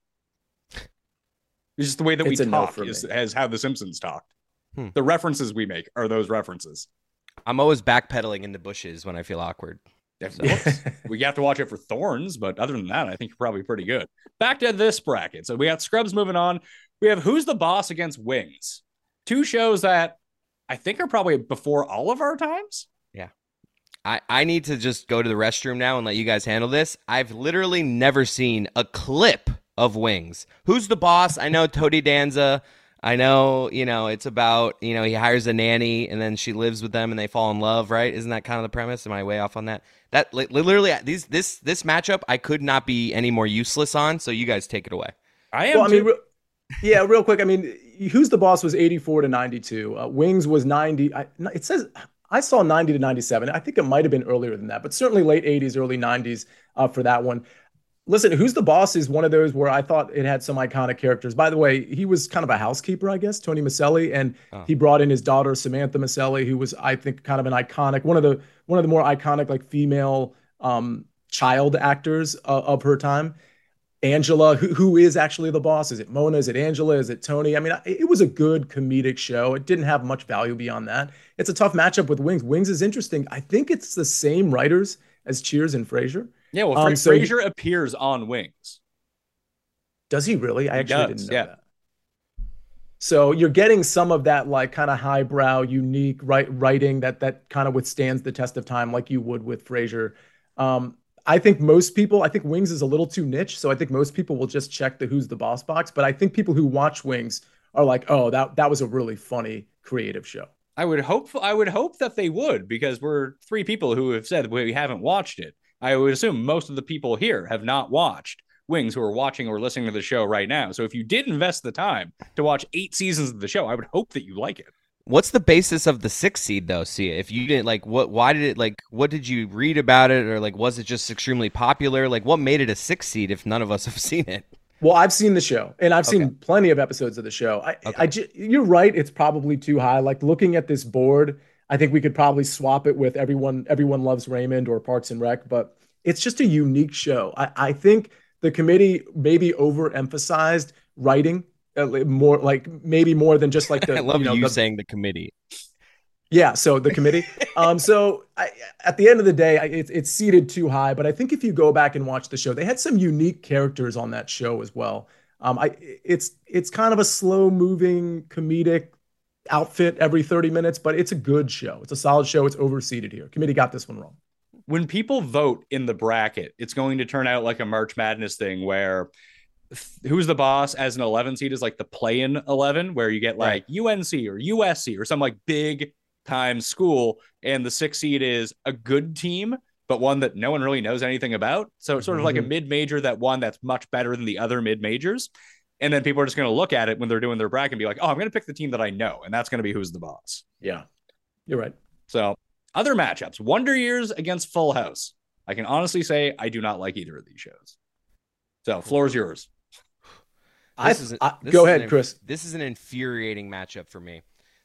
It's just the way that It's we a no talk for is, me. as how The Simpsons talked. Hmm. The references we make are those references. I'm always backpedaling in the bushes when I feel awkward. Of course. *laughs* we have to watch it for thorns, but other than that, I think you're probably pretty good. Back to this bracket. So we got Scrubs moving on. We have Who's the Boss against Wings. Two shows that I think are probably before all of our times. Yeah. I, I need to just go to the restroom now and let you guys handle this. I've literally never seen a clip of Wings. Who's the boss? I know Tony Danza. I know, you know, it's about, you know, he hires a nanny and then she lives with them and they fall in love, right? Isn't that kind of the premise? Am I way off on that? That literally these this this matchup I could not be any more useless on, so you guys take it away. I am. Well, I mean, re- yeah, real quick. I mean, who's the boss was 84 to 92. Uh, Wings was 90. I, it says I saw 90 to 97. I think it might have been earlier than that, but certainly late 80s, early 90s uh, for that one. Listen, who's the boss is one of those where I thought it had some iconic characters. By the way, he was kind of a housekeeper, I guess, Tony Micelli, and Oh. he brought in his daughter Samantha Micelli, who was, I think, kind of an iconic one of the one of the more iconic like female um, child actors uh, of her time. Angela, who, who is actually the boss? Is it Mona? Is it Angela? Is it Tony? I mean, it was a good comedic show. It didn't have much value beyond that. It's a tough matchup with Wings. Wings is interesting. I think it's the same writers as Cheers and Frasier. yeah, well, um, so- Frasier appears on Wings. Does he really? I He actually does, didn't know yeah. that. So you're getting some of that like kind of highbrow, unique write, writing that that kind of withstands the test of time, like you would with Frasier. Um, I think most people, I think Wings is a little too niche, so I think most people will just check the Who's the Boss box. But I think people who watch Wings are like, oh, that that was a really funny, creative show. I would hope. I would hope that they would because we're three people who have said we haven't watched it. I would assume most of the people here have not watched Wings who are watching or listening to the show right now. So if you did invest the time to watch eight seasons of the show, I would hope that you like it. What's the basis of the six seed though? See, if you didn't like, what? Why did it like? What did you read about it, or like, was it just extremely popular? Like, what made it a six seed if none of us *laughs* have seen it? Well, I've seen the show, and I've seen Okay. plenty of episodes of the show. I, Okay. I ju- you're right; it's probably too high. Like looking at this board, I think we could probably swap it with everyone. Everyone loves Raymond or Parks and Rec, but it's just a unique show. I, I think the committee maybe overemphasized writing more, like maybe more than just like *laughs* the. I love you, know, the- saying the committee. yeah, so the committee. *laughs* um, so I, at the end of the day, I, it's it's seated too high. But I think if you go back and watch the show, they had some unique characters on that show as well. Um, I it's it's kind of a slow moving comedic outfit every 30 minutes, but it's a good show. It's a solid show. It's overseated here. Committee got this one wrong. when people vote in the bracket, it's going to turn out like a March Madness thing where th- who's the boss as an 11 seed is like the play in 11, where you get like UNC or USC or some like big time school, and the six seed is a good team, but one that no one really knows anything about. So it's sort of like a mm-hmm. mid major that one that's much better than the other mid majors. And then people are just going to look at it when they're doing their bracket and be like, oh, I'm going to pick the team that I know. And that's going to be who's the boss. Yeah, you're right. So other matchups, Wonder Years against Full House. I can honestly say I do not like either of these shows. So floor is yours. I, This is I- this go ahead, an- Chris. This is an infuriating matchup for me.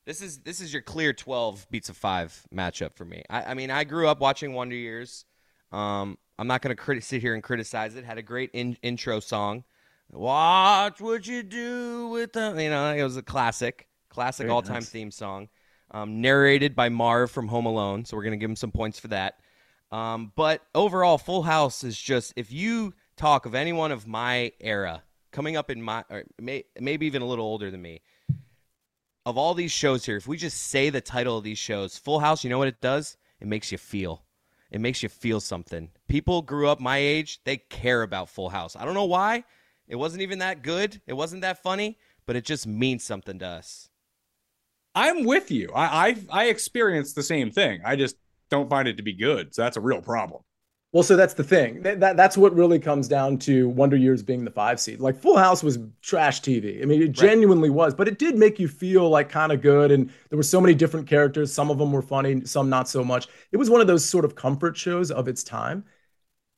This is this is your clear twelve beats a five matchup for me. I, I mean, I grew up watching Wonder Years. Um, I'm not going to sit here and criticize it. Had a great in- intro song. Watch what you do with them. You know, it was a classic, classic all-time nice. theme song. Um, narrated by Marv from Home Alone, so we're gonna give him some points for that. Um, but overall, Full House is just if you talk of anyone of my era coming up in my, or may, maybe even a little older than me, of all these shows here, if we just say the title of these shows, Full House, you know what it does? It makes you feel. It makes you feel something. People grew up my age, they care about Full House. I don't know why. It wasn't even that good. It wasn't that funny, but it just means something to us. I'm with you. I, I I experienced the same thing. I just don't find it to be good. So that's a real problem. Well, so that's the thing. That, that that's what really comes down to Wonder Years being the five seed. Like Full House was trash TV. I mean, it genuinely was, but it did make you feel like kind of good. And there were so many different characters. Some of them were funny, some not so much. It was one of those sort of comfort shows of its time.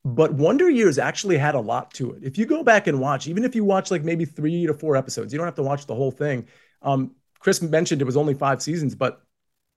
But Wonder Years actually had a lot to it. If you go back and watch, even if you watch like maybe three to four episodes, you don't have to watch the whole thing. Um, Chris mentioned it was only five seasons, but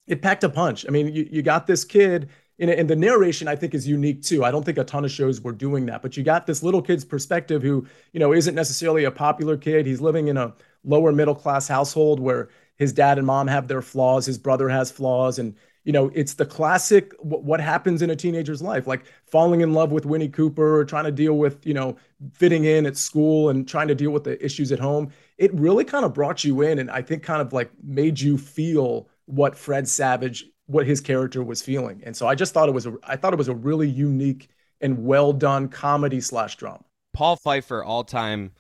it packed a punch. I mean, you, you got this kid and, and the narration I think is unique too. I don't think a ton of shows were doing that, but you got this little kid's perspective who, you know, isn't necessarily a popular kid. He's living in a lower middle class household where his dad and mom have their flaws, his brother has flaws, and you know, it's the classic what happens in a teenager's life, like falling in love with Winnie Cooper, trying to deal with, you know, fitting in at school and trying to deal with the issues at home. It really kind of brought you in and I think kind of like made you feel what Fred Savage, what his character was feeling. And so I just thought it was a I thought it was a really unique and well done comedy slash drama. Paul Pfeiffer, all time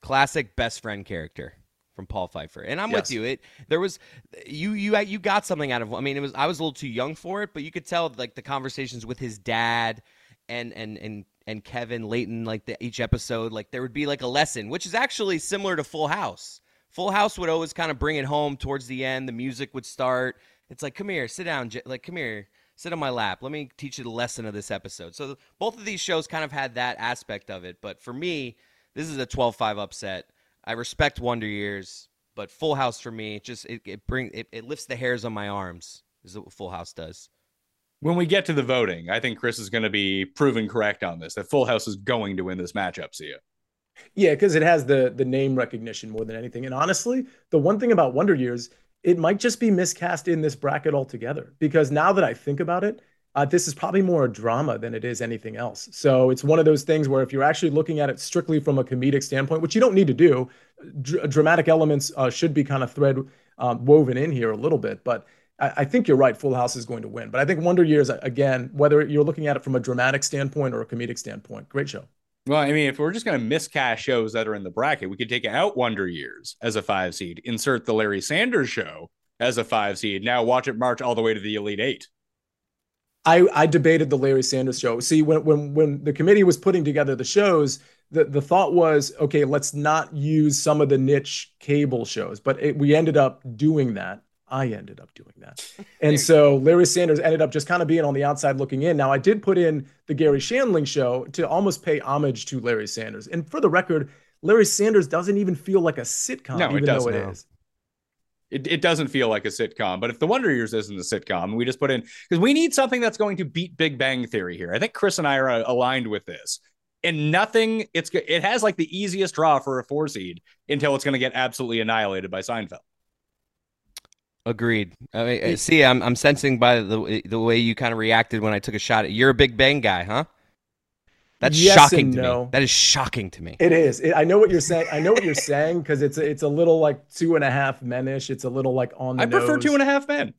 classic best friend character from Paul Pfeiffer. And I'm yes. with you. It there was you you you got something out of I mean it was I was a little too young for it, but you could tell like the conversations with his dad and and and and Kevin late in like the, each episode like there would be like a lesson, which is actually similar to Full House. Full House would always kind of bring it home towards the end. The music would start. It's like, come here, sit down, like come here, sit on my lap. Let me teach you the lesson of this episode. So both of these shows kind of had that aspect of it. But for me, this is a 12-5 upset. I respect Wonder Years, but Full House for me it just it, it bring it, it lifts the hairs on my arms. Is what Full House does. When we get to the voting, I think Chris is going to be proven correct on this. That Full House is going to win this matchup. See you. Yeah, because it has the the name recognition more than anything. And honestly, the one thing about Wonder Years, it might just be miscast in this bracket altogether. Because now that I think about it, uh, this is probably more a drama than it is anything else. So it's one of those things where if you're actually looking at it strictly from a comedic standpoint, which you don't need to do, dr- dramatic elements uh, should be kind of thread um, woven in here a little bit. But I-, I think you're right. Full House is going to win. But I think Wonder Years, again, whether you're looking at it from a dramatic standpoint or a comedic standpoint, great show. Well, I mean, if we're just going to miscast shows that are in the bracket, we could take out Wonder Years as a five seed, insert the Larry Sanders show as a five seed. Now watch it march all the way to the Elite Eight. I, I debated the Larry Sanders show. See, when when when the committee was putting together the shows, the, the thought was, okay, let's not use some of the niche cable shows. But it, we ended up doing that. I ended up doing that. *laughs* And so Larry Sanders ended up just kind of being on the outside looking in. Now, I did put in the Garry Shandling show to almost pay homage to Larry Sanders. And for the record, Larry Sanders doesn't even feel like a sitcom, no, even it though it is it, it doesn't feel like a sitcom. But if the Wonder Years isn't a sitcom, we just put in because we need something that's going to beat Big Bang Theory here. I think Chris and I are uh, aligned with this. And nothing, it's it has like the easiest draw for a four seed until it's going to get absolutely annihilated by Seinfeld. Agreed. I mean, see, I'm I'm sensing by the the way you kind of reacted when I took a shot at. You're a Big Bang guy, huh? That's yes shocking to no. me. That is shocking to me. It is. It, I know what you're saying. I know what you're saying because it's it's a little like two and a half menish. It's a little like on the. I nose. prefer two and a half men.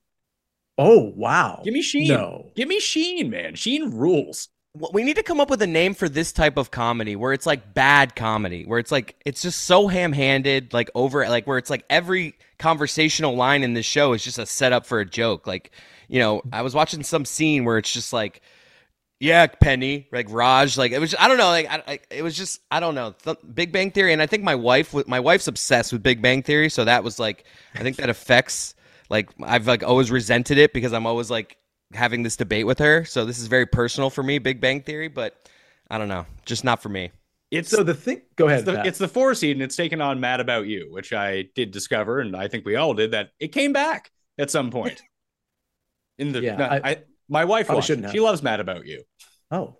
Oh wow! Give me Sheen. No, give me Sheen, man. Sheen rules. We need to come up with a name for this type of comedy where it's like bad comedy, where it's like it's just so ham-handed, like over, like where it's like every conversational line in this show is just a setup for a joke. Like, you know, I was watching some scene where it's just like yeah, Penny, like Raj, like it was. I don't know, like I, I, it was just I don't know. Th- Big Bang Theory, and I think my wife, my wife's obsessed with Big Bang Theory, so that was like I think that affects. Like I've like always resented it because I'm always like having this debate with her. So this is very personal for me, Big Bang Theory, but I don't know, just not for me. It's so the thing. Go ahead. It's the, it's the four seed, and it's taken on Mad About You, which I did discover, and I think we all did that. It came back at some point. *laughs* In the yeah, I, I my wife watched. She loves Mad About You. Oh,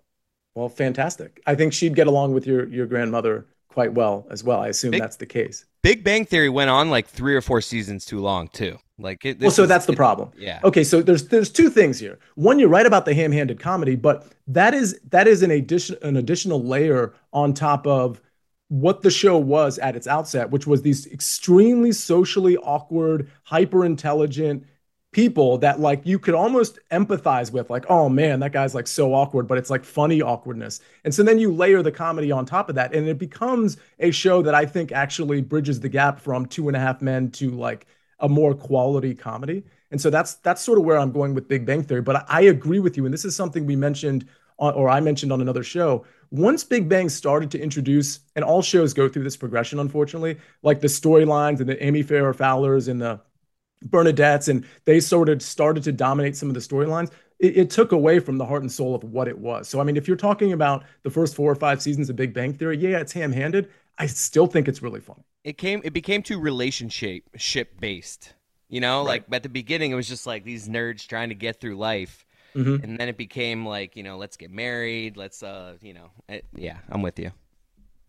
well, fantastic. I think she'd get along with your your grandmother quite well as well. I assume Big, that's the case. Big Bang Theory went on like three or four seasons too long too. Like, it, well, so is, that's the it, problem. Yeah. Okay, so there's there's two things here. One, you're right about the ham-handed comedy, but that is that is an addition an additional layer on top of what the show was at its outset, which was these extremely socially awkward, hyper intelligent people that like you could almost empathize with like oh man that guy's like so awkward but it's like funny awkwardness and so then you layer the comedy on top of that and it becomes a show that i think actually bridges the gap from two and a half men to like a more quality comedy and so that's that's sort of where i'm going with big bang theory but i, I agree with you and this is something we mentioned on, or i mentioned on another show once big bang started to introduce and all shows go through this progression unfortunately like the storylines and the amy farrah fowlers and the Bernadette's, and they sort of started to dominate some of the storylines. It, it, took away from the heart and soul of what it was. So, I mean, if you're talking about the first four or five seasons of Big Bang Theory, yeah, it's ham-handed. I still think it's really funny. It came, it became too relationship ship based. You know, right. like at the beginning, it was just like these nerds trying to get through life. Mhm. and then it became like you know let's get married, let's uh you know it, yeah I'm with you.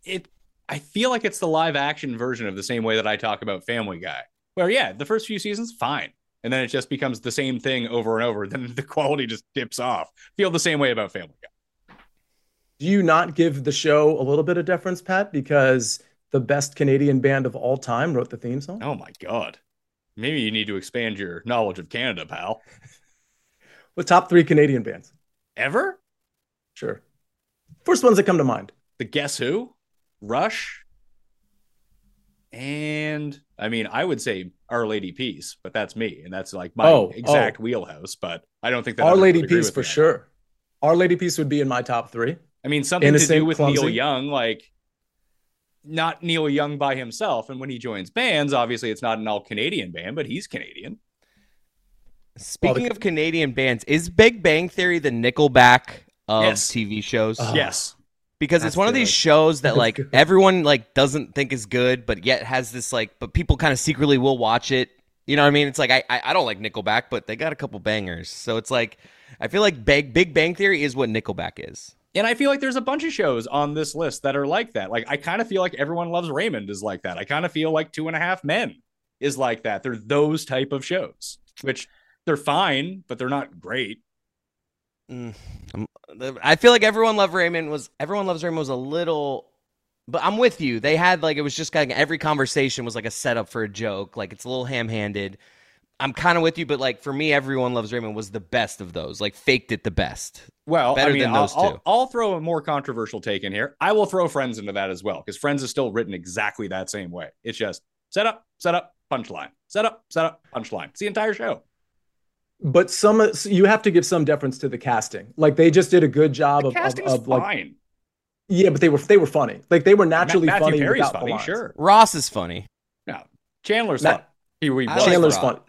it I feel like it's the live action version of the same way that I talk about Family Guy. Where yeah, the first few seasons fine, and then it just becomes the same thing over and over. Then *laughs* the quality just dips off. Feel the same way about Family Guy. Do you not give the show a little bit of deference, Pat, because the best Canadian band of all time wrote the theme song? Oh my god. Maybe you need to expand your knowledge of Canada, pal. *laughs* The top three Canadian bands. Ever? Sure. First ones that come to mind. The Guess Who, Rush, and I mean, I would say Our Lady Peace, but that's me, and that's like my Oh, oh. exact oh. wheelhouse. But I don't think that Our Lady Peace for sure. Our Lady Peace would be in my top three. I mean, something to do with Neil. Young, like not Neil Young by himself. And when he joins bands, obviously it's not an all Canadian band, but he's Canadian. Speaking the- of Canadian bands, is Big Bang Theory the Nickelback of Yes. TV shows? Oh. yes. because That's it's one of these shows that like everyone like doesn't think is good, but yet has this like, but people kind of secretly will watch it. You know what I mean? It's like I, I I don't like Nickelback, but they got a couple bangers. So it's like I feel like Big Big Bang Theory is what Nickelback is. And I feel like there's a bunch of shows on this list that are like that. Like I kind of feel like Everyone Loves Raymond is like that. I kind of feel like Two and a Half Men is like that. They're those type of shows, which they're fine, but they're not great. Mm, I'm- feel like everyone loved Raymond was everyone loves Raymond was a little, but I'm with you. They had like it was just kind of every conversation was like a setup for a joke. Like it's a little ham handed. I'm kind of with you, but like for me, everyone loves Raymond was the best of those. Like faked it the best. Well, Better I mean, than I'll, those I'll, two. I'll throw a more controversial take in here. I will throw Friends into that as well because Friends is still written exactly that same way. It's just set up, set up, punchline, set up, set up, punchline. It's the entire show. But some you have to give some deference to the casting. Like they just did a good job The of, of, casting's of like fine. yeah, but they were they were funny. Like they were naturally Ma- Matthew funny Perry's without funny, sure. Ross is funny. No, Chandler's Ma- fun. He, he was Chandler's Ross. funny.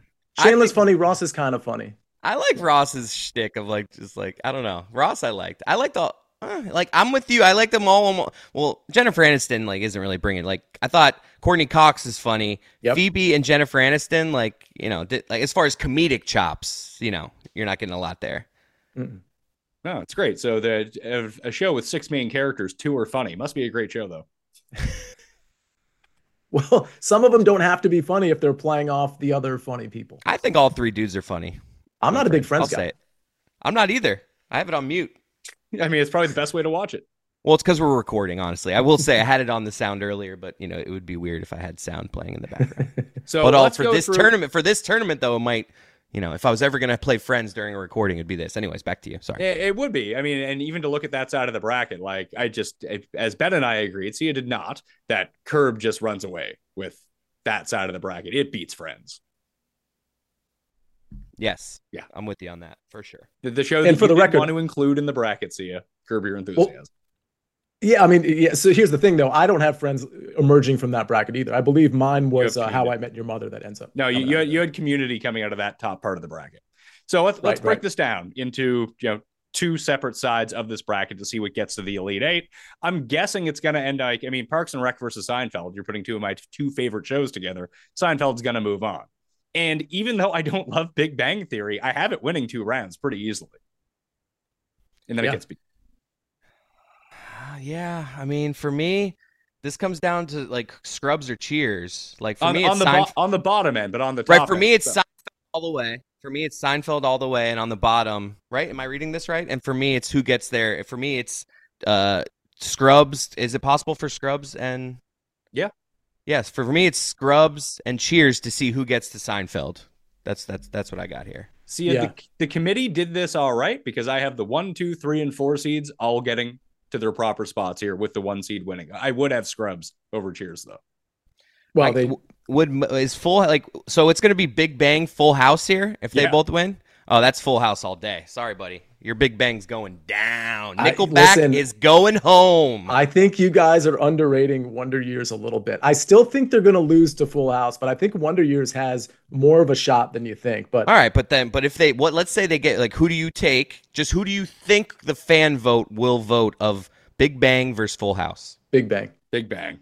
I Chandler's think- funny. Ross is kind of funny. I like Ross's shtick of like just like I don't know Ross. I liked. I liked all. uh, like I'm with you. I like them all. Well, Jennifer Aniston like isn't really bringing. Like I thought Courteney Cox is funny. Yep. Phoebe and Jennifer Aniston like you know did, like as far as comedic chops, you know you're not getting a lot there. No, it's great. So the a show with six main characters, two are funny. Must be a great show though. *laughs* *laughs* Well, some of them don't have to be funny if they're playing off the other funny people. I think all three dudes are funny. I'm not a big I'll Friends say guy. it. I'm not either. I have it on mute. *laughs* I mean, it's probably the best way to watch it. Well, it's because we're recording. Honestly, I will say I had it on the sound earlier, but you know it would be weird if I had sound playing in the background. *laughs* So but uh, all for this through- tournament, for this tournament though, it might, you know, if I was ever gonna play Friends during a recording, it'd be this. Anyways, back to you. Sorry. It, it would be. I mean, and even to look at that side of the bracket, like I just, as Ben and I agreed, Sia did not, that Curb just runs away with that side of the bracket. It beats Friends. Yes. Yeah. I'm with you on that for sure. The, the show And for you the didn't record- want to include in the bracket, Sia, Curb Your Enthusiasm. Yeah, I mean, yeah. So here's the thing, though. I don't have friends emerging from that bracket either. I believe mine was uh, How I Met Your Mother that ends up. no, you, you, had, you had community coming out of that top part of the bracket. So let's, let's break right. this down into, you know, two separate sides of this bracket to see what gets to the Elite Eight. I'm guessing it's going to end like, I mean, Parks and Rec versus Seinfeld. You're putting two of my two favorite shows together. Seinfeld's going to move on. And even though I don't *laughs* love Big Bang Theory, I have it winning two rounds pretty easily. And then Yeah. it gets beat. Uh, yeah. I mean, for me, this comes down to like Scrubs or Cheers. Like for on, me, on it's the bo- on the bottom end, but on the top right. For end, me, it's so- Seinfeld all the way. For me, it's Seinfeld all the way, and on the bottom, right? Am I reading this right? And for me, it's who gets there. For me, it's uh Scrubs. Is it possible for Scrubs and Yeah. Yes, for me, it's Scrubs and Cheers to see who gets to Seinfeld. That's that's that's what I got here. See, Yeah. the, the committee did this all right because I have the one, two, three, and four seeds all getting to their proper spots here with the one seed winning. I would have Scrubs over Cheers though. Well, I- they w- would is full like so it's going to be Big Bang Full House here if they Yeah. both win. Oh, that's Full House all day. Sorry, buddy. Your Big Bang's going down. I- Nickelback listen, is going home. I think you guys are underrating Wonder Years a little bit. I still think they're going to lose to Full House, but I think Wonder Years has more of a shot than you think. But all right, but then but if they what let's say they get like who do you take? Just who do you think the fan vote will vote of Big Bang versus Full House? Big Bang. Big Bang.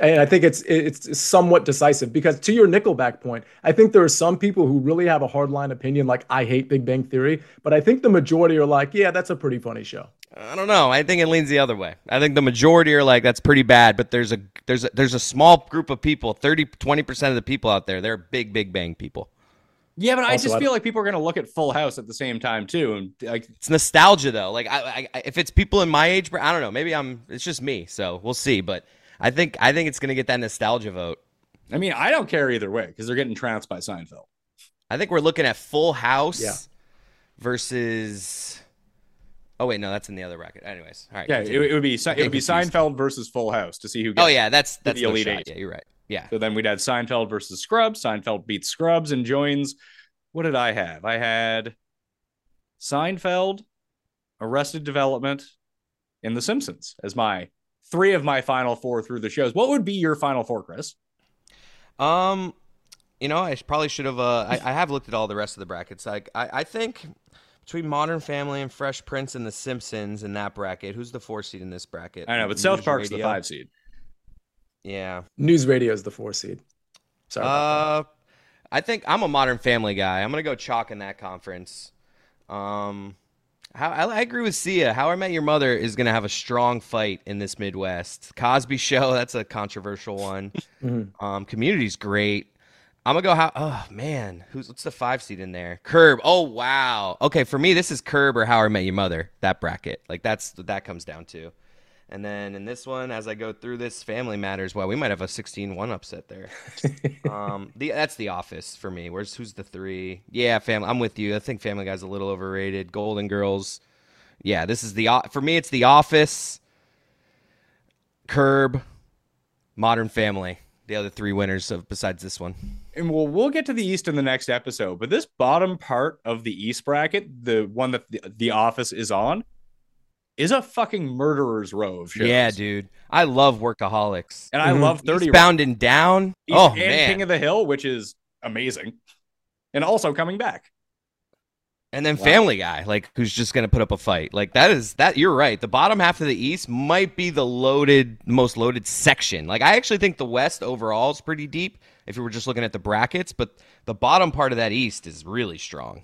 And I think it's it's somewhat decisive because to your Nickelback point, I think there are some people who really have a hardline opinion, like I hate Big Bang Theory, but I think the majority are like, yeah, that's a pretty funny show. I don't know. I think it leans the other way. I think the majority are like that's pretty bad, but there's a there's a, there's a small group of people, 30 20% of the people out there, they're big Big Bang people. Yeah, but I just feel like people are going to look at Full House at the same time too, and like it's nostalgia though. Like I, I if it's people in my age, I don't know. Maybe I'm. It's just me, so we'll see. But I think I think it's going to get that nostalgia vote. I mean, I don't care either way because they're getting trounced by Seinfeld. I think we're looking at Full House yeah. versus. Oh wait, no, that's in the other bracket. Anyways, all right. Yeah, it, it, would be it would be Seinfeld versus Full House to see who. Oh, gets oh yeah, that's that's the elite eight. Yeah, you're right. Yeah. So then we'd have Seinfeld versus Scrubs. Seinfeld beats Scrubs and joins. What did I have? I had Seinfeld, Arrested Development, and The Simpsons as my three of my final four through the shows. What would be your final four, Chris? Um, you know, I probably should have. Uh, I, I have looked at all the rest of the brackets. Like, I, I think between Modern Family and Fresh Prince and The Simpsons in that bracket, who's the four seed in this bracket? I know, but South Park's Radio? the five seed. Yeah. News Radio is the four seed. Sorry. Uh, I think I'm a Modern Family guy. I'm gonna go chalk in that conference. Um, how, I, I, agree with Sia. How I Met Your Mother is gonna have a strong fight in this Midwest. Cosby Show, *laughs* that's a controversial one. mm-hmm. Um, Community's great. I'm gonna go. How? Oh man, who's what's the five seed in there? Curb. Oh wow. Okay, for me, this is Curb or How I Met Your Mother. That bracket. Like that's what that comes down to. And then in this one, as I go through this, Family Matters. Well, we might have a 16-1 upset there. *laughs* um, the that's The Office for me. Where's who's the three? Yeah, Family. I'm with you. I think Family Guy's a little overrated. Golden Girls. Yeah, this is the for me. It's The Office, Curb, Modern Family. The other three winners of besides this one. And we'll we'll get to the East in the next episode. But this bottom part of the East bracket, the one that the, the Office is on, is a fucking murderer's row of shows. Yeah, dude. I love Workaholics. And I mm-hmm. love Eastbound and Down. East oh, and man. King of the Hill, which is amazing. And also coming back. And then wow. Family Guy, like who's just gonna put up a fight. Like that is that you're right. The bottom half of the East might be the loaded, most loaded section. Like I actually think the West overall is pretty deep if you were just looking at the brackets, but the bottom part of that East is really strong.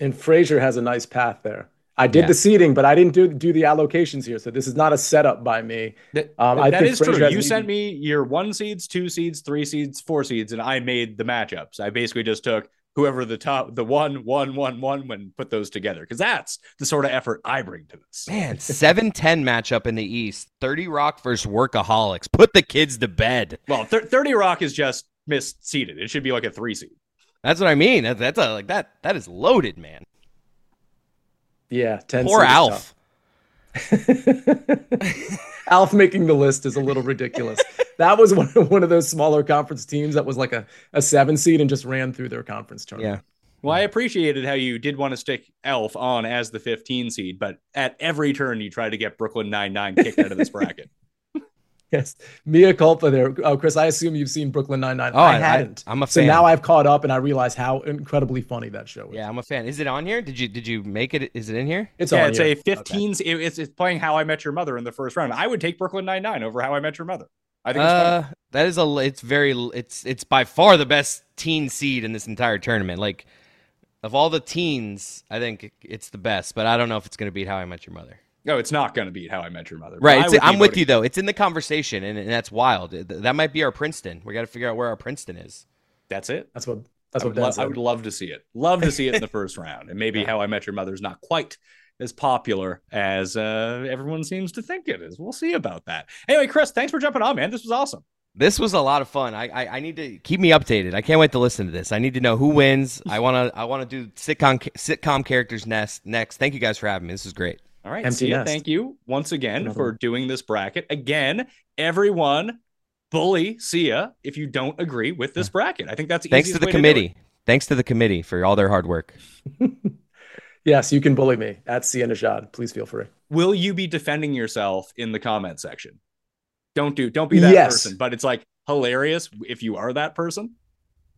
And Frasier has a nice path there. I did yeah. the seating, but I didn't do do the allocations here, so this is not a setup by me. That, um, that is true. You sent me your one seeds, two seeds, three seeds, four seeds, and I made the matchups. I basically just took whoever the top, the one, one, one, one, when put those together because that's the sort of effort I bring to this. Man, seven *laughs* ten matchup in the East, Thirty Rock versus Workaholics. Put the kids to bed. Well, th- Thirty Rock is just misseeded. It should be like a three seed. That's what I mean. That's, that's a like that. That is loaded, man. Yeah, 10 Poor Alf. *laughs* Alf making the list is a little ridiculous. that was one, of, *laughs* one of those smaller conference teams that was like a, a seven seed and just ran through their conference tournament. Yeah. Well, I appreciated how you did want to stick Alf on as the 15 seed, but at every turn you tried to get Brooklyn Nine Nine kicked out of this bracket. *laughs* Yes, mea culpa there. Oh, Chris, I assume you've seen Brooklyn Nine Nine. Oh, I hadn't. I, am a fan. So now I've caught up and I realize how incredibly funny that show is. Yeah, I'm a fan. Is it on here? Did you did you make it? Is it in here? It's yeah, it's here. a 15s. Okay. It's, it's playing How I Met Your Mother in the first round. I would take Brooklyn Nine Nine over How I Met Your Mother. I think uh, that is a. It's very. It's it's by far the best teen seed in this entire tournament. Like of all the teens, I think it's the best. But I don't know if it's going to beat How I Met Your Mother. No, it's not going to beat How I Met Your Mother. Right. I'm with you though. It's in the conversation, and, and that's wild. That might be our Princeton. We got to figure out where our Princeton is. That's it. That's what. That's I what. Lo- I would love to see it. Love to see it in the first round, and maybe *laughs* yeah. How I Met Your Mother is not quite as popular as uh, everyone seems to think it is. We'll see about that. Anyway, Chris, thanks for jumping on, man. This was awesome. This was a lot of fun. I, I, I need to keep me updated. I can't wait to listen to this. I need to know who wins. I want to I want to do sitcom sitcom characters next. Next. Thank you guys for having me. This is great. All right. Empty Sia, thank you once again for doing this bracket. Again, everyone bully Sia if you don't agree with this bracket. I think that's thanks to the committee. To thanks to the committee for all their hard work. *laughs* yes, you can bully me at Sia Nejad. Please feel free. Will you be defending yourself in the comment section? Don't do don't be that yes. person. But it's like hilarious if you are that person.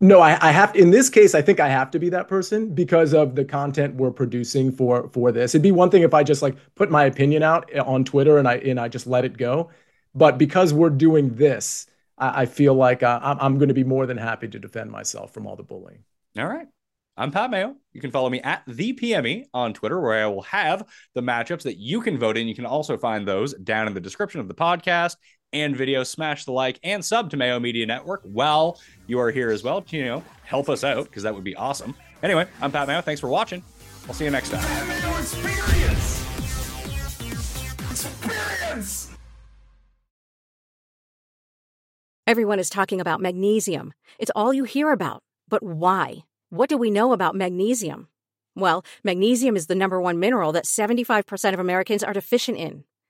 No, I, I have in this case, I think I have to be that person because of the content we're producing for for this. It'd be one thing if I just like put my opinion out on Twitter and I and I just let it go. But because we're doing this, I, I feel like uh, I'm, I'm going to be more than happy to defend myself from all the bullying. All right. I'm Pat Mayo. You can follow me at the PME on Twitter, where I will have the matchups that you can vote in. You can also find those down in the description of the podcast and video. Smash the like and sub to Mayo Media Network while you are here as well. To, you know, help us out because that would be awesome. Anyway, I'm Pat Mayo. Thanks for watching. I'll see you next time. Mayo Experience. Experience. Everyone is talking about magnesium. It's all you hear about. But why? What do we know about magnesium? Well, magnesium is the number one mineral that 75% of Americans are deficient in.